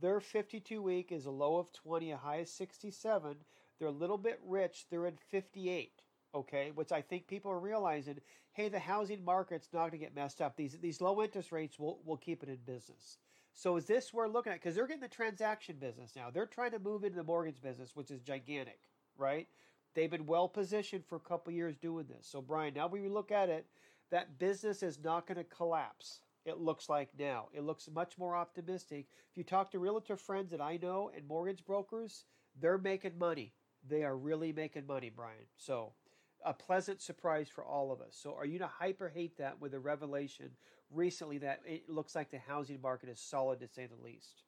Their 52 week is a low of 20, a high of 67. They're a little bit rich. They're at 58. Okay, which I think people are realizing. Hey, the housing market's not going to get messed up. These these low interest rates will will keep it in business. So is this we're looking at? Because they're getting the transaction business now. They're trying to move into the mortgage business, which is gigantic, right? They've been well positioned for a couple years doing this. So Brian, now we look at it, that business is not going to collapse. It looks like now. It looks much more optimistic. If you talk to realtor friends that I know and mortgage brokers, they're making money. They are really making money, Brian. So a pleasant surprise for all of us. So are you to hyper hate that with a revelation recently that it looks like the housing market is solid to say the least?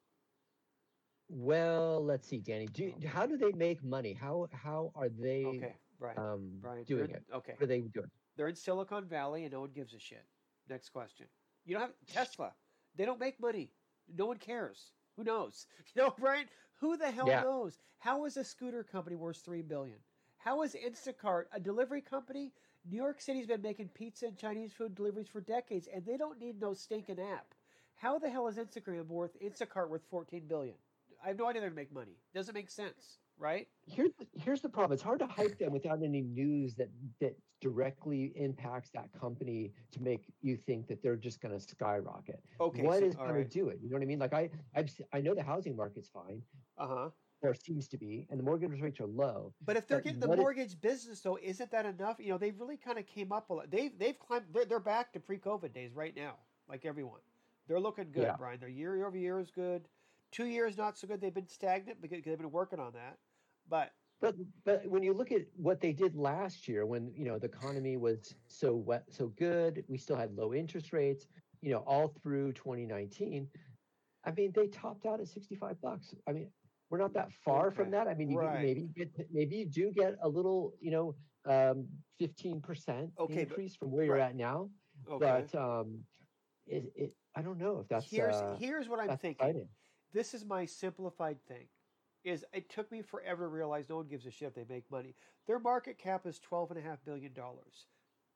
Well, let's see, Danny. Do you- how do they make money? How how are they Okay, Brian. um, Brian, doing it? Okay. What are they doing? They're in Silicon Valley and no one gives a shit. Next question. You don't have Tesla. They don't make money. No one cares. Who knows? [laughs] You know, Brian? Who the hell Yeah. knows? How is a scooter company worth three billion? How is Instacart a delivery company? New York City's been making pizza and Chinese food deliveries for decades, and they don't need no stinking app. How the hell is Instagram worth Instacart worth 14 billion? I have no idea they're gonna make money. Doesn't make sense, right? Here's the, here's the problem. It's hard to hype them without any news that that directly impacts that company to make you think that they're just going to skyrocket. Okay, What so- is all going right. to do it? You know what I mean? Like I I've, I know the housing market's fine Uh huh. Or seems to be, and the mortgage rates are low. But if they're But getting the mortgage business, though, isn't that enough? You know, they've really kind of came up a lot. They've they've climbed. They're, they're back to pre-COVID days right now, like everyone. They're looking good, Yeah. Brian. Their year over year is good. Two years not so good. They've been stagnant because they've been working on that. But But but when you look at what they did last year, when you know the economy was so wet, so good, we still had low interest rates, you know, all through 2019. I mean, they topped out at 65 bucks. I mean, we're not that far from that. I mean, you, right. maybe you get maybe you do get a little, you know, um, 15% Okay, but- increase from where you're at now. okay, But um, it, it I don't know if that's here's uh, here's what I'm thinking. exciting. This is my simplified thing. Is it took me forever to realize no one gives a shit if they make money. Their market cap is twelve and a half billion dollars.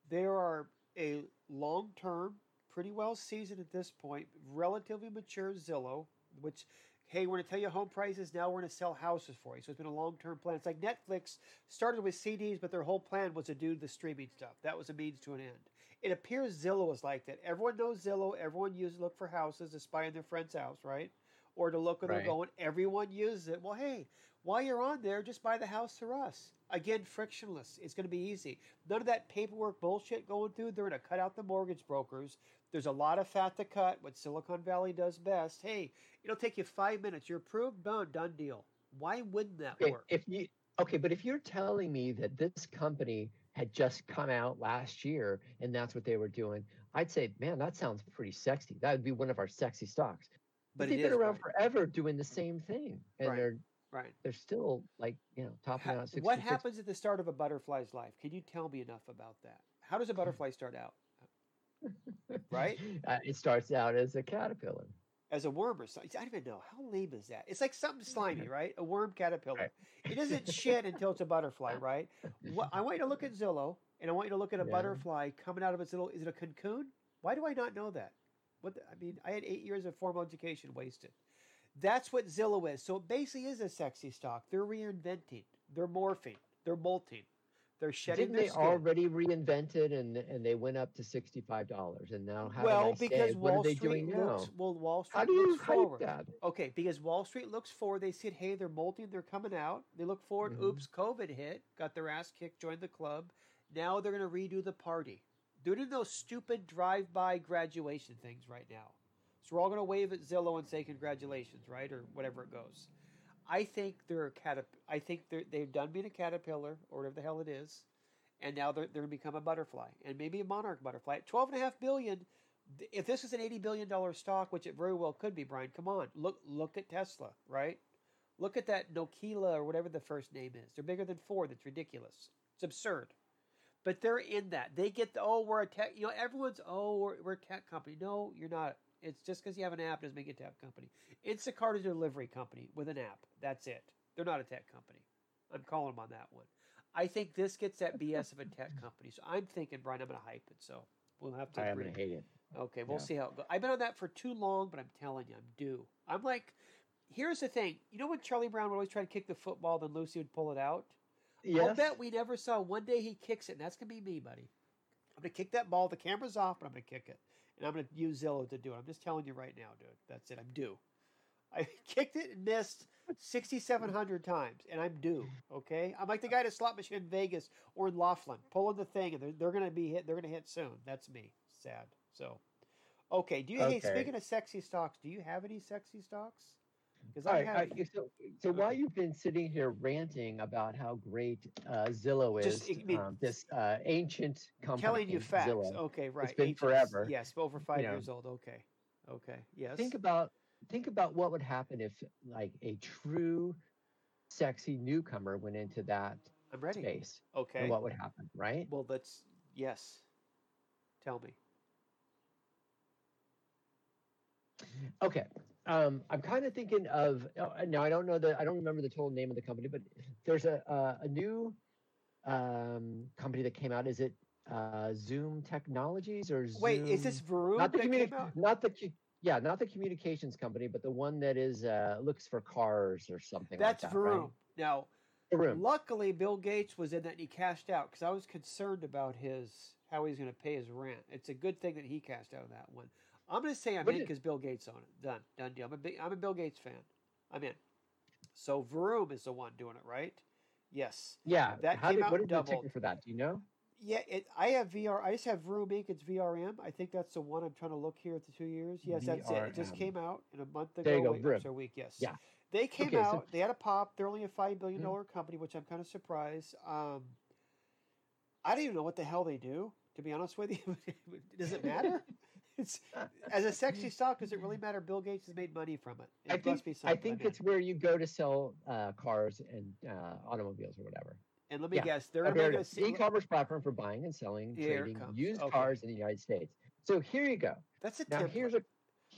They are a long term, pretty well seasoned at this point, relatively mature Zillow, which hey, we're gonna tell you home prices, now we're gonna sell houses for you. So it's been a long term plan. It's like Netflix started with CDs, but their whole plan was to do the streaming stuff. That was a means to an end. It appears Zillow is like that. Everyone knows Zillow, everyone uses look for houses to spy on their friend's house, right? Or to look where Right. they're going. Everyone uses it. Well, hey, while you're on there, just buy the house through us. Again, frictionless. It's going to be easy. None of that paperwork bullshit going through. They're going to cut out the mortgage brokers. There's a lot of fat to cut. What Silicon Valley does best. Hey, it'll take you five minutes. You're approved. Done. Done deal. Why wouldn't that Okay, work? if you okay, but if you're telling me that this company had just come out last year and that's what they were doing, I'd say, man, that sounds pretty sexy. That would be one of our sexy stocks. But they've been around Brian. forever doing the same thing, and Right. they're Right. they're still like you know topping out. at what happens at the start of a butterfly's life? Can you tell me enough about that? How does a [laughs] butterfly start out? right? Uh, it starts out as a caterpillar. As a worm or something? I don't even know. How lame is that? It's like something slimy, [laughs] right? A worm caterpillar. Right. It doesn't [laughs] shit until it's a butterfly, right? What, I want you to look at Zillow, and I want you to look at a Yeah. butterfly coming out of its little. Is it a cocoon? Why do I not know that? What the, I mean, I had eight years of formal education wasted. That's what Zillow is. So it basically is a sexy stock. They're reinventing. They're morphing. They're molting. They're shedding Didn't they skin. already reinvented and and they went up to sixty five dollars and now how well, because say, what Wall are they Street doing now? well, Wall Street How do you looks forward. that? Okay, because Wall Street looks forward. They said, hey, they're molting, they're coming out. They look forward. Mhm. Oops, COVID hit, got their ass kicked, joined the club. Now they're going to redo the party. They're doing those stupid drive-by graduation things right now. So we're all going to wave at Zillow and say congratulations, right, or whatever it goes. I think they're catap- I think they're, they've done being a caterpillar or whatever the hell it is, and now they're, they're going to become a butterfly and maybe a monarch butterfly. At twelve and a half billion, if this is an eighty billion dollar stock, which it very well could be, Brian, come on, look look at Tesla, right? Look at that Nokia or whatever the first name is. They're bigger than Ford. That's ridiculous. It's absurd. But they're in that. They get the oh, we're a tech. You know, everyone's oh, we're, we're a tech company. No, you're not. It's just because you have an app doesn't make it a tech company. Instacart is a delivery company with an app. That's it. They're not a tech company. I'm calling them on that one. I think this gets that BS of a tech [laughs] company. So I'm thinking, Brian, I'm going to hype it. So we'll have to I am gonna hate it. Okay, we'll Yeah. see how it goes. I've been on that for too long, but I'm telling you, I'm due. I'm like, here's the thing. You know when Charlie Brown would always try to kick the football, then Lucy would pull it out? I'll bet we never saw one day he kicks it, and that's going to be me, buddy. I'm going to kick that ball. The camera's off, but I'm going to kick it. And I'm going to use Zillow to do it. I'm just telling you right now, dude. That's it. I'm due. I [laughs] kicked it and missed 6,700 times, and I'm due. Okay, I'm like the guy at a slot machine in Vegas or in Laughlin, pulling the thing, and they're, they're going to be hit. They're going to hit soon. That's me. Sad. So, okay. Do you? Hey, speaking of sexy stocks, do you have any sexy stocks? Because I right. I- so, so while you've been sitting here ranting about how great uh, Zillow is, Just, I mean, um, this uh, ancient company, telling you facts. Zillow, Okay, right. It's been Ancient- forever, Yes, over five know. years old. Okay. Okay. Yes. think about think about what would happen if like a true sexy newcomer went into that I'm ready. space Okay. and what would happen right Well, that's yes. Tell me. okay um i'm kind of thinking of uh, now i don't know the i don't remember the total name of the company but there's a uh, a new um company that came out is it uh zoom technologies or Wait, is this Zoom- Vroom not the communi- not the yeah, not the communications company, but the one that is uh, looks for cars or something. That's like that, Vroom. Right? Now, Vroom. luckily, Bill Gates was in that and he cashed out because I was concerned about his how he's going to pay his rent. It's a good thing that he cashed out of that one. I'm going to say I'm What in because Bill Gates on it. Done, done deal. I'm a big, I'm a Bill Gates fan. I'm in. So Vroom is the one doing it, right? Yes. Yeah. That How came did, out what is the doubled. ticker for that? Do you know? Yeah, it, I have VR. I just have Vroom Inc. It's VRM. I think that's the one I'm trying to look here at the two years. Yes, that's it. It just came out in a month ago. There you go, wait, Vroom. a week. Yes. Yeah. They came Okay, so- out. They had a pop. They're only a five billion Mhm. company, which I'm kind of surprised. Um, I don't even know what the hell they do. To be honest with you, [laughs] does it matter? [laughs] it's as a sexy stock. Does it really matter? Bill Gates has made money from it. It I must think I think it's where you go to sell uh, cars and uh, automobiles or whatever. And let me yeah. guess, they're going there to it make is. a e-commerce platform for buying and selling, trading used Okay. cars in the United States. So here you go. That's a Now template. here's a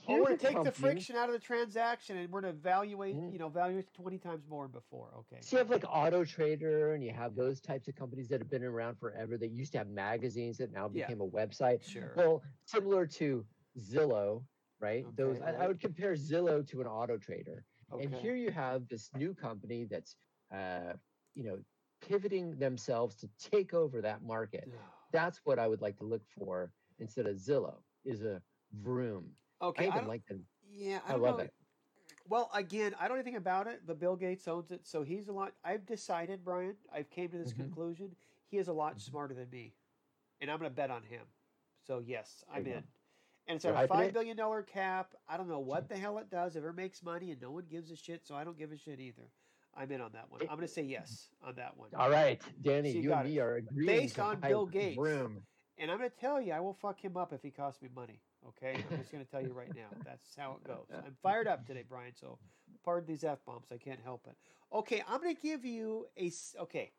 here's we're going to take the friction out of the transaction, and we're going to evaluate, Mhm. you know, value it twenty times more than before. Okay. So you have like Auto Trader, and you have those types of companies that have been around forever. That used to have magazines that now Yeah. became a website. Sure. Well, similar to Zillow, right? those Okay, I, I would compare Zillow to an Auto Trader. okay. And here you have this new company that's, uh, you know, pivoting themselves to take over that market. That's what I would like to look for instead of Zillow. Is a Vroom. Okay. I I even don't- like them. yeah, I, I love know. it. Well, again, I don't know anything about it, but Bill Gates owns it, so he's a lot. I've decided, Brian. I've came to this Mhm. conclusion. He is a lot Mhm. smarter than me, and I'm going to bet on him. So yes, I'm in. go. And it's You're at a five billion dollar cap. I don't know what the hell it does. If it makes money and no one gives a shit, so I don't give a shit either. I'm in on that one. I'm going to say yes on that one. All right, Danny, So you you, and it. me are agreeing. Based on Bill Gates. And I'm going to tell you, I will fuck him up if he costs me money. Okay, I'm just going to tell you right now. [laughs] That's how it goes. I'm fired up today, Brian. So, pardon these f bombs. I can't help it. Okay, I'm going to give you a Okay,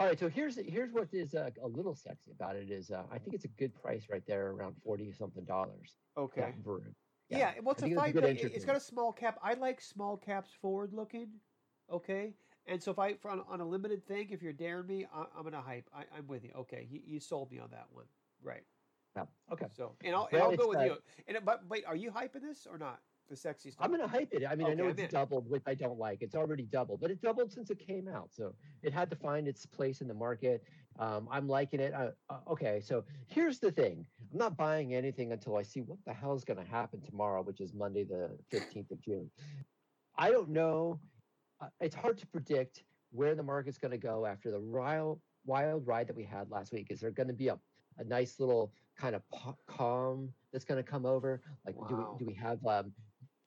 All right, so here's here's what is uh, a little sexy about it is uh, I think it's a good price right there, around forty something dollars. okay. Vroom. Yeah, well, it's a think it's a five. entry got a small cap. I like small caps forward looking. Okay, and so if I for, on, on a limited thing, if you're daring me, I, I'm gonna hype. I, I'm with you. Okay, you, you sold me on that one. Right. Yeah, Okay, So, and I'll, and I'll go with uh, you. And but wait, are you hyping this or not? The sexy stuff. I'm gonna hype it. I mean, I Okay, know I'm it's in. doubled, which I don't like. It's already doubled, but it doubled since it came out, so it had to find its place in the market. Um, I'm liking it. Uh, uh, okay, so here's the thing: I'm not buying anything until I see what the hell is going to happen tomorrow, which is Monday, the 15th of June. I don't know. Uh, it's hard to predict where the market's going to go after the wild, wild ride that we had last week. Is there going to be a, a nice little kind of po- calm that's going to come over? Like, do we do we have um,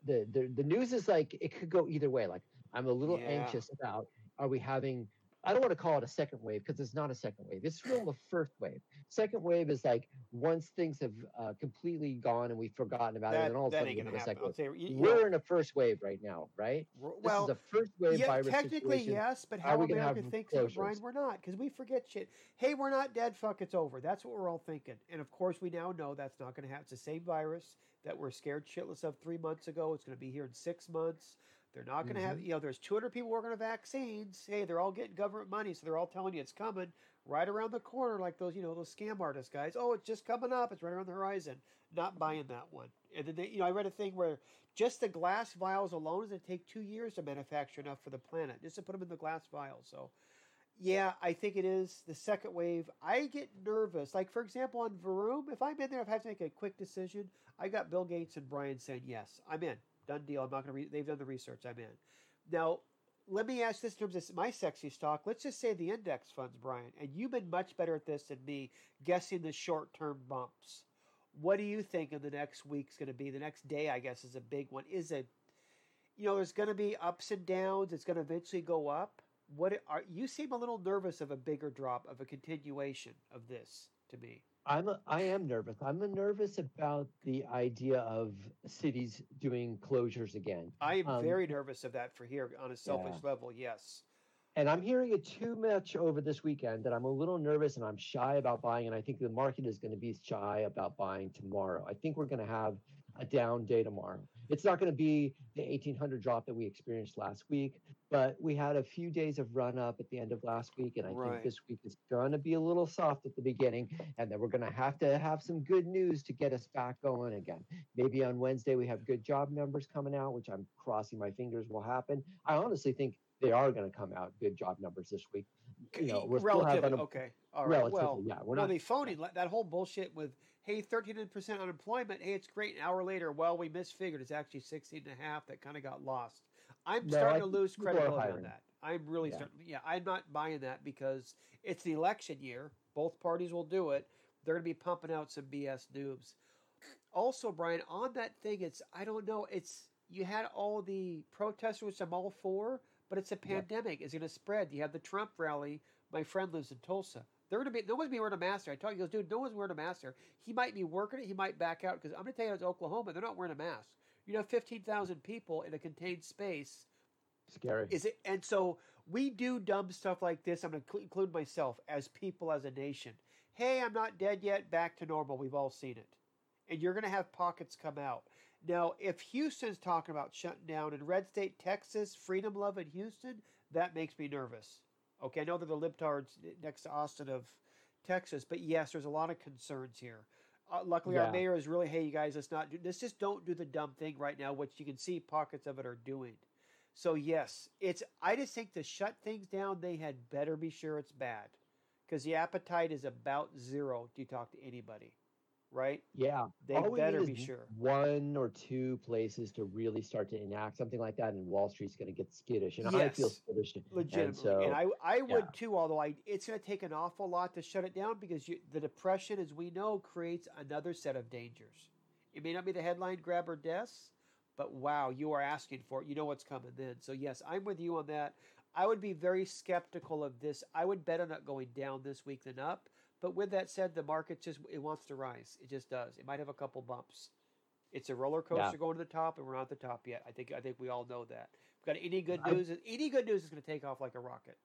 the, the the news is like it could go either way. Like, I'm a little Yeah. anxious about are we having I don't want to call it a second wave because it's not a second wave. It's still the first wave. Second wave is like once things have uh, completely gone and we've forgotten about it, and then all of a sudden we gonna have a second wave. say, you, We're know, in a first wave right now, right? This well, is a first wave yeah, virus technically situation. yes, but Are how we gonna have America thinks it, Brian, we're not because we forget shit. Hey, we're not dead. Fuck, it's over. That's what we're all thinking. And of course, we now know that's not going to happen. It's the same virus that we're scared shitless of three months ago. It's going to be here in six months. They're not going to have, mm-hmm. you know, there's 200 people working on vaccines. Hey, they're all getting government money, so they're all telling you it's coming right around the corner, like those, you know, those scam artist guys. Oh, it's just coming up. It's right around the horizon. Not buying that one. And then, they, you know, I read a thing where just the glass vials alone is going to take two years to manufacture enough for the planet, just to put them in the glass vials. So, yeah, I think it is the second wave. I get nervous. Like, for example, on Vroom, if I'm in there, if I have to make a quick decision, I got Bill Gates and Brian saying, yes, I'm in. Done deal. I'm not going to re- they've done the research. I'm in. Now, let me ask this in terms of my sexy stock. Let's just say the index funds, Brian, and you've been much better at this than me, guessing the short term bumps. What do you think in the next week's going to be? The next day, I guess, is a big one. Is it, you know, there's going to be ups and downs. It's going to eventually go up. What are you seem a little nervous of a bigger drop of a continuation of this to me? I'm a, I am nervous. I'm nervous about the idea of cities doing closures again. I am Um, very nervous of that for here on a selfish level. Yes. And I'm hearing it too much over this weekend that I'm a little nervous and I'm shy about buying. And I think the market is going to be shy about buying tomorrow. I think we're going to have a down day tomorrow. It's not going to be the 1800 drop that we experienced last week, but we had a few days of run up at the end of last week. And I Right. think this week is going to be a little soft at the beginning. And then we're going to have to have some good news to get us back going again. Maybe on Wednesday we have good job numbers coming out, which I'm crossing my fingers will happen. I honestly think they are going to come out good job numbers this week. You know, we're still having a, okay. All right. relatively, Well, yeah, we're well, not. they phony that whole bullshit with hey, thirteen percent unemployment. Hey, it's great. An hour later, well, we misfigured. It's actually 16 and a half. That kind of got lost. I'm No, starting I to lose credibility on that. I'm really Yeah. starting. Yeah, I'm not buying that because it's the election year. Both parties will do it. They're going to be pumping out some BS noobs. Also, Brian, on that thing, it's I don't know. It's you had all the protesters, which I'm all for, but it's a pandemic. It's going to spread. You have the Trump rally. My friend lives in Tulsa. They're going to be no one's be wearing a mask. I told you, he goes, dude, no one's wearing a mask. He might be working it. He might back out because I'm going to tell you, it's Oklahoma. They're not wearing a mask. You know, 15,000 people in a contained space. Scary. Is it? And so we do dumb stuff like this. I'm going to include myself as people, as a nation. Hey, I'm not dead yet. Back to normal. We've all seen it. And you're going to have pockets come out. Now, if Houston's talking about shutting down in red state Texas, freedom love in Houston, that makes me nervous. Okay, I know they're the libtards next to Austin of Texas, but yes, there's a lot of concerns here. Uh, luckily, our mayor is really, hey, you guys, let's not do let's just don't do the dumb thing right now, which you can see pockets of it are doing. So yes, it's. I just think to shut things down, they had better be sure it's bad, because the appetite is about zero. to talk to anybody, right? Yeah. They All better be sure. One or two places to really start to enact something like that, and Wall Street's going to get skittish, and I feel Yes, skittish. And legitimately. so, And, I, I would yeah. too. Although I, it's going to take an awful lot to shut it down because you, the depression, as we know, creates another set of dangers. It may not be the headline grabber deaths, but wow, you are asking for it. You know what's coming then. So yes, I'm with you on that. I would be very skeptical of this. I would bet on it going down this week than up. But with that said, the market just it wants to rise. It just does. It might have a couple bumps. It's a roller coaster going to the top, and we're not at the top yet. I think I think we all know that. Got any good I- news? Any good news is going to take off like a rocket.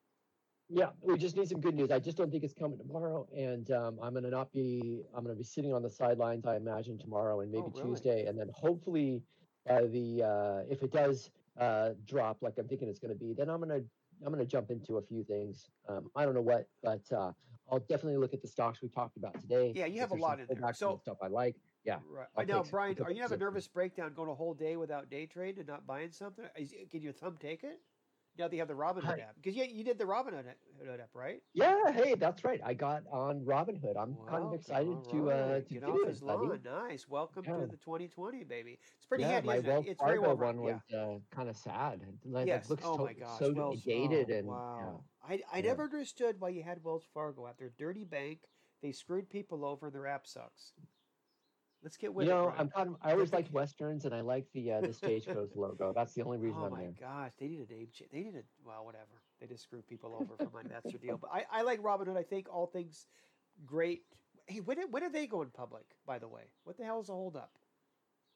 yeah, we just need some good news. I just don't think it's coming tomorrow, and um, I'm going to not be. I'm going to be sitting on the sidelines. I imagine tomorrow and maybe Oh, really? Tuesday, and then hopefully, by the uh, if it does uh, drop like I'm thinking it's going to be, then I'm going to I'm going to jump into a few things. Um, I don't know what, but uh, I'll definitely look at the stocks we talked about today. Yeah, you have a lot of there. So- stuff I like. Yeah. Right. I'll now, Brian, are you have a nervous breakdown going a whole day without day trade and not buying something? Is, can your thumb take it? Now that you have the Robinhood I- app, because you, you did the Robinhood app, app, right? Yeah, hey, that's right. I got on Robinhood. I'm kind of excited to uh to get do off it, his buddy. lawn. Nice. Welcome Yeah. to the 2020, baby. It's pretty yeah, handy. my it? Wells It's very Fargo well one Yeah. was uh, kind of sad. Like, Yes. It looks oh so, my gosh. so Wells, dated oh, and wow. I, I Yeah. never understood why you had Wells Fargo at their dirty bank. They screwed people over. Their app sucks. Let's get yeah. with You it. know, Brian. I'm kind of. I always liked [laughs] westerns, and I like the uh, the stagecoach logo. That's the only reason Oh I'm my there. gosh, they need a name change. They need a well, whatever. They just screw people over for money. That's their deal. But I, I like Robinhood. I think all things great. Hey, when are- when are they going public? By the way, what the hell is the holdup?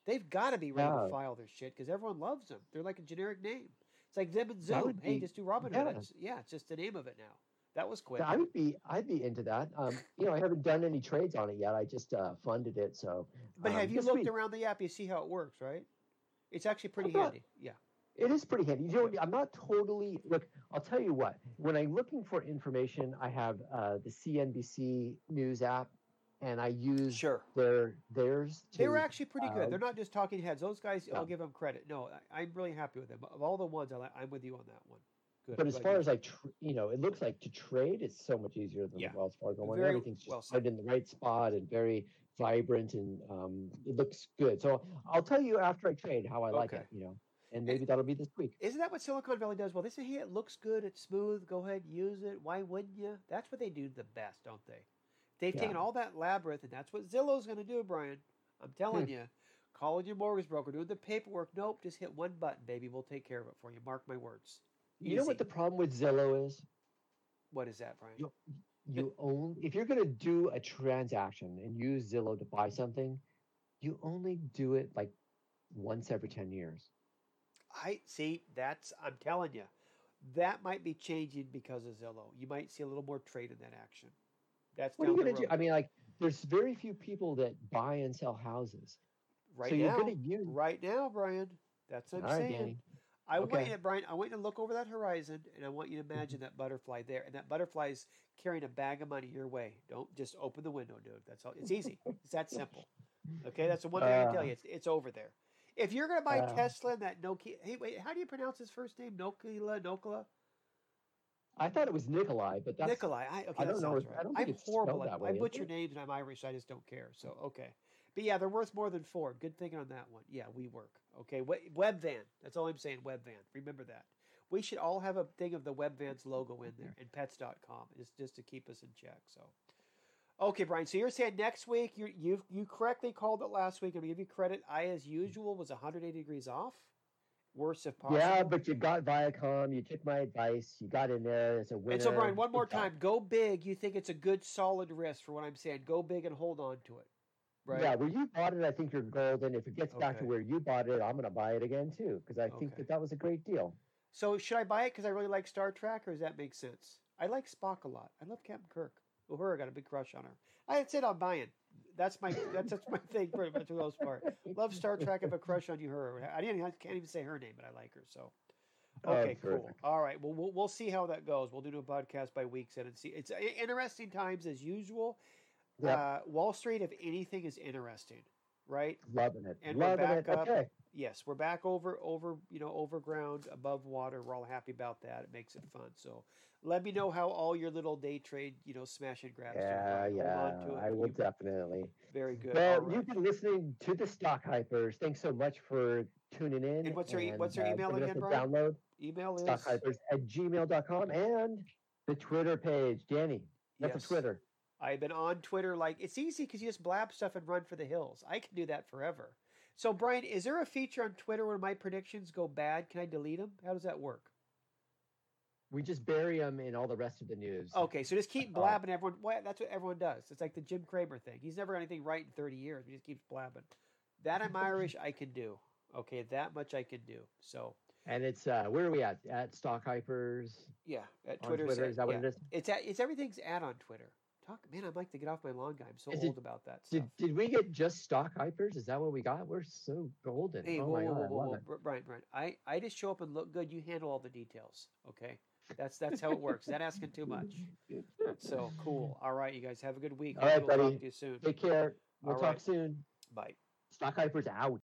They've got to be ready Yeah. to file their shit because everyone loves them. They're like a generic name. It's like them and Zoom. Hey, be- just do Robinhood. yeah. It's- yeah, it's just the name of it now. That was quick. I would be. I'd be into that. Um, you know, I haven't done any trades on it yet. I just uh, funded it. So, But um, have you looked week- around the app? You see how it works, right? It's actually pretty not- handy. Yeah. It is pretty handy. You know, I'm not totally look. I'll tell you what. When I'm looking for information, I have uh, the CNBC News app, and I use Sure. their theirs. To, They were actually pretty good. um, They're not just talking heads. Those guys, yeah. I'll give them credit. No, I, I'm really happy with them. Of all the ones, I I'm with you on that one. Good. But as far as like, tr- you know, it looks like to trade, it's so much easier than Yeah. the Wells Fargo one. Very Everything's just well in the right spot and very vibrant, and um, it looks good. So I'll tell you after I trade how I like Okay. it. You know, and maybe that'll be this week. Isn't that what Silicon Valley does? Well, they say, hey, it looks good, it's smooth, go ahead, use it. Why wouldn't you? That's what they do the best, don't they? They've Yeah. taken all that labyrinth, and that's what Zillow's going to do, Brian. I'm telling you. Calling your mortgage broker, doing the paperwork. Nope, just hit one button, baby. We'll take care of it for you. Mark my words. You know what the problem with Zillow is? What is that, Brian? You- You own if you're going to do a transaction and use Zillow to buy something, you only do it like once every ten years. I see. That's I'm telling you, that might be changing because of Zillow. You might see a little more trade in that action. That's What are you the going to do? I mean, like, there's very few people that buy and sell houses. Right so you're now, going to use. right now, Brian. That's what I'm All right, saying. Danny. I want you, to, Brian. I want you to look over that horizon, and I want you to imagine that butterfly there, and that butterfly is carrying a bag of money your way. Don't just open the window, dude. That's all. It's easy. it's that simple. Okay, that's the one thing I can tell Uh, you. It's, it's over there. If you're gonna buy uh, Tesla and that Nokia, hey, wait, how do you pronounce his first name? Nokia, Nokia, I thought it was Nikolai, but that's Nikolai. I, okay, I that don't know sounds if- I right. don't think I'm horrible. at- that way, I butcher names and I'm Irish. I just don't care. So okay, but yeah, they're worth more than four. Good thinking on that one. Yeah, WeWork. Okay, We- Webvan. That's all I'm saying. Webvan. Remember that. We should all have a thing of the Webvan's logo in there and pets.com. is just to keep us in check. So, okay, Brian. So you're saying next week you you you correctly called it last week. I'm gonna give you credit. I, as usual, was 180 degrees off. Worse if possible. yeah, but you got Viacom. You took my advice. You got in there as a winner. And so, Brian, one more time. Go big. You think it's a good, solid risk for what I'm saying. Go big and hold on to it. Right? Yeah, where you bought it, I think you're golden. If it gets back to where you bought it, I'm going to buy it again too because I think that that was a great deal. So, should I buy it because I really like Star Trek, or does that make sense? I like Spock a lot. I love Captain Kirk. Uhura got a big crush on her. I it. I'm buying. That's my that's, that's my [laughs] thing pretty much for the most part. Love Star Trek. Have a crush on Uhura. I didn't. I can't even say her name, but I like her. So. Oh, Okay, cool. All right. Well, we'll we'll see how that goes. We'll do a podcast by weeks and see. It's uh, interesting times as usual. Yep. Uh, Wall Street, if anything, is interesting, right? Loving it. And we're back it. up. Okay. Yes, we're back over over you know over ground, above water. We're all happy about that. It makes it fun. So, let me know how all your little day trade, you know, smash and grabs. do. Yeah, Hold yeah. I will You- definitely. Very good. Well, right. you've been listening to the Stock Hypers. Thanks so much for tuning in. And what's your and, what's your uh, email us again, Brian? Download Email is stockhypers at gmail.com and the Twitter page. Danny, that's Yes. a Twitter. I've been on Twitter. Like it's easy because you just blab stuff and run for the hills. I can do that forever. So, Brian, is there a feature on Twitter where my predictions go bad? Can I delete them? How does that work? We just bury them in all the rest of the news. Okay, so just keep Oh. [laughs] blabbing. Everyone, well, that's what everyone does. It's like the Jim Cramer thing. He's never got anything right in thirty years. He just keeps blabbing. That I'm Irish. I can do. Okay, that much I can do. So And it's, uh, where are we at? At Stock Hypers yeah, at Twitter. Is that what yeah. it is? It's at, it's everything's at on Twitter. Talk, man. I'd like to get off my lawn guy. I'm so it- old about that stuff. Did, did we get just Stock Hypers? Is that what we got? We're so golden. Hey, oh whoa, my whoa, God. whoa, whoa. Brian, Brian, I, I just show up and look good. You handle all the details. Okay, that's that's how it works. That asking too much? So cool. All right, you guys have a good week. All right, we'll buddy. talk to you soon. Take care. We'll All talk right. soon. Bye. Stock Hypers out.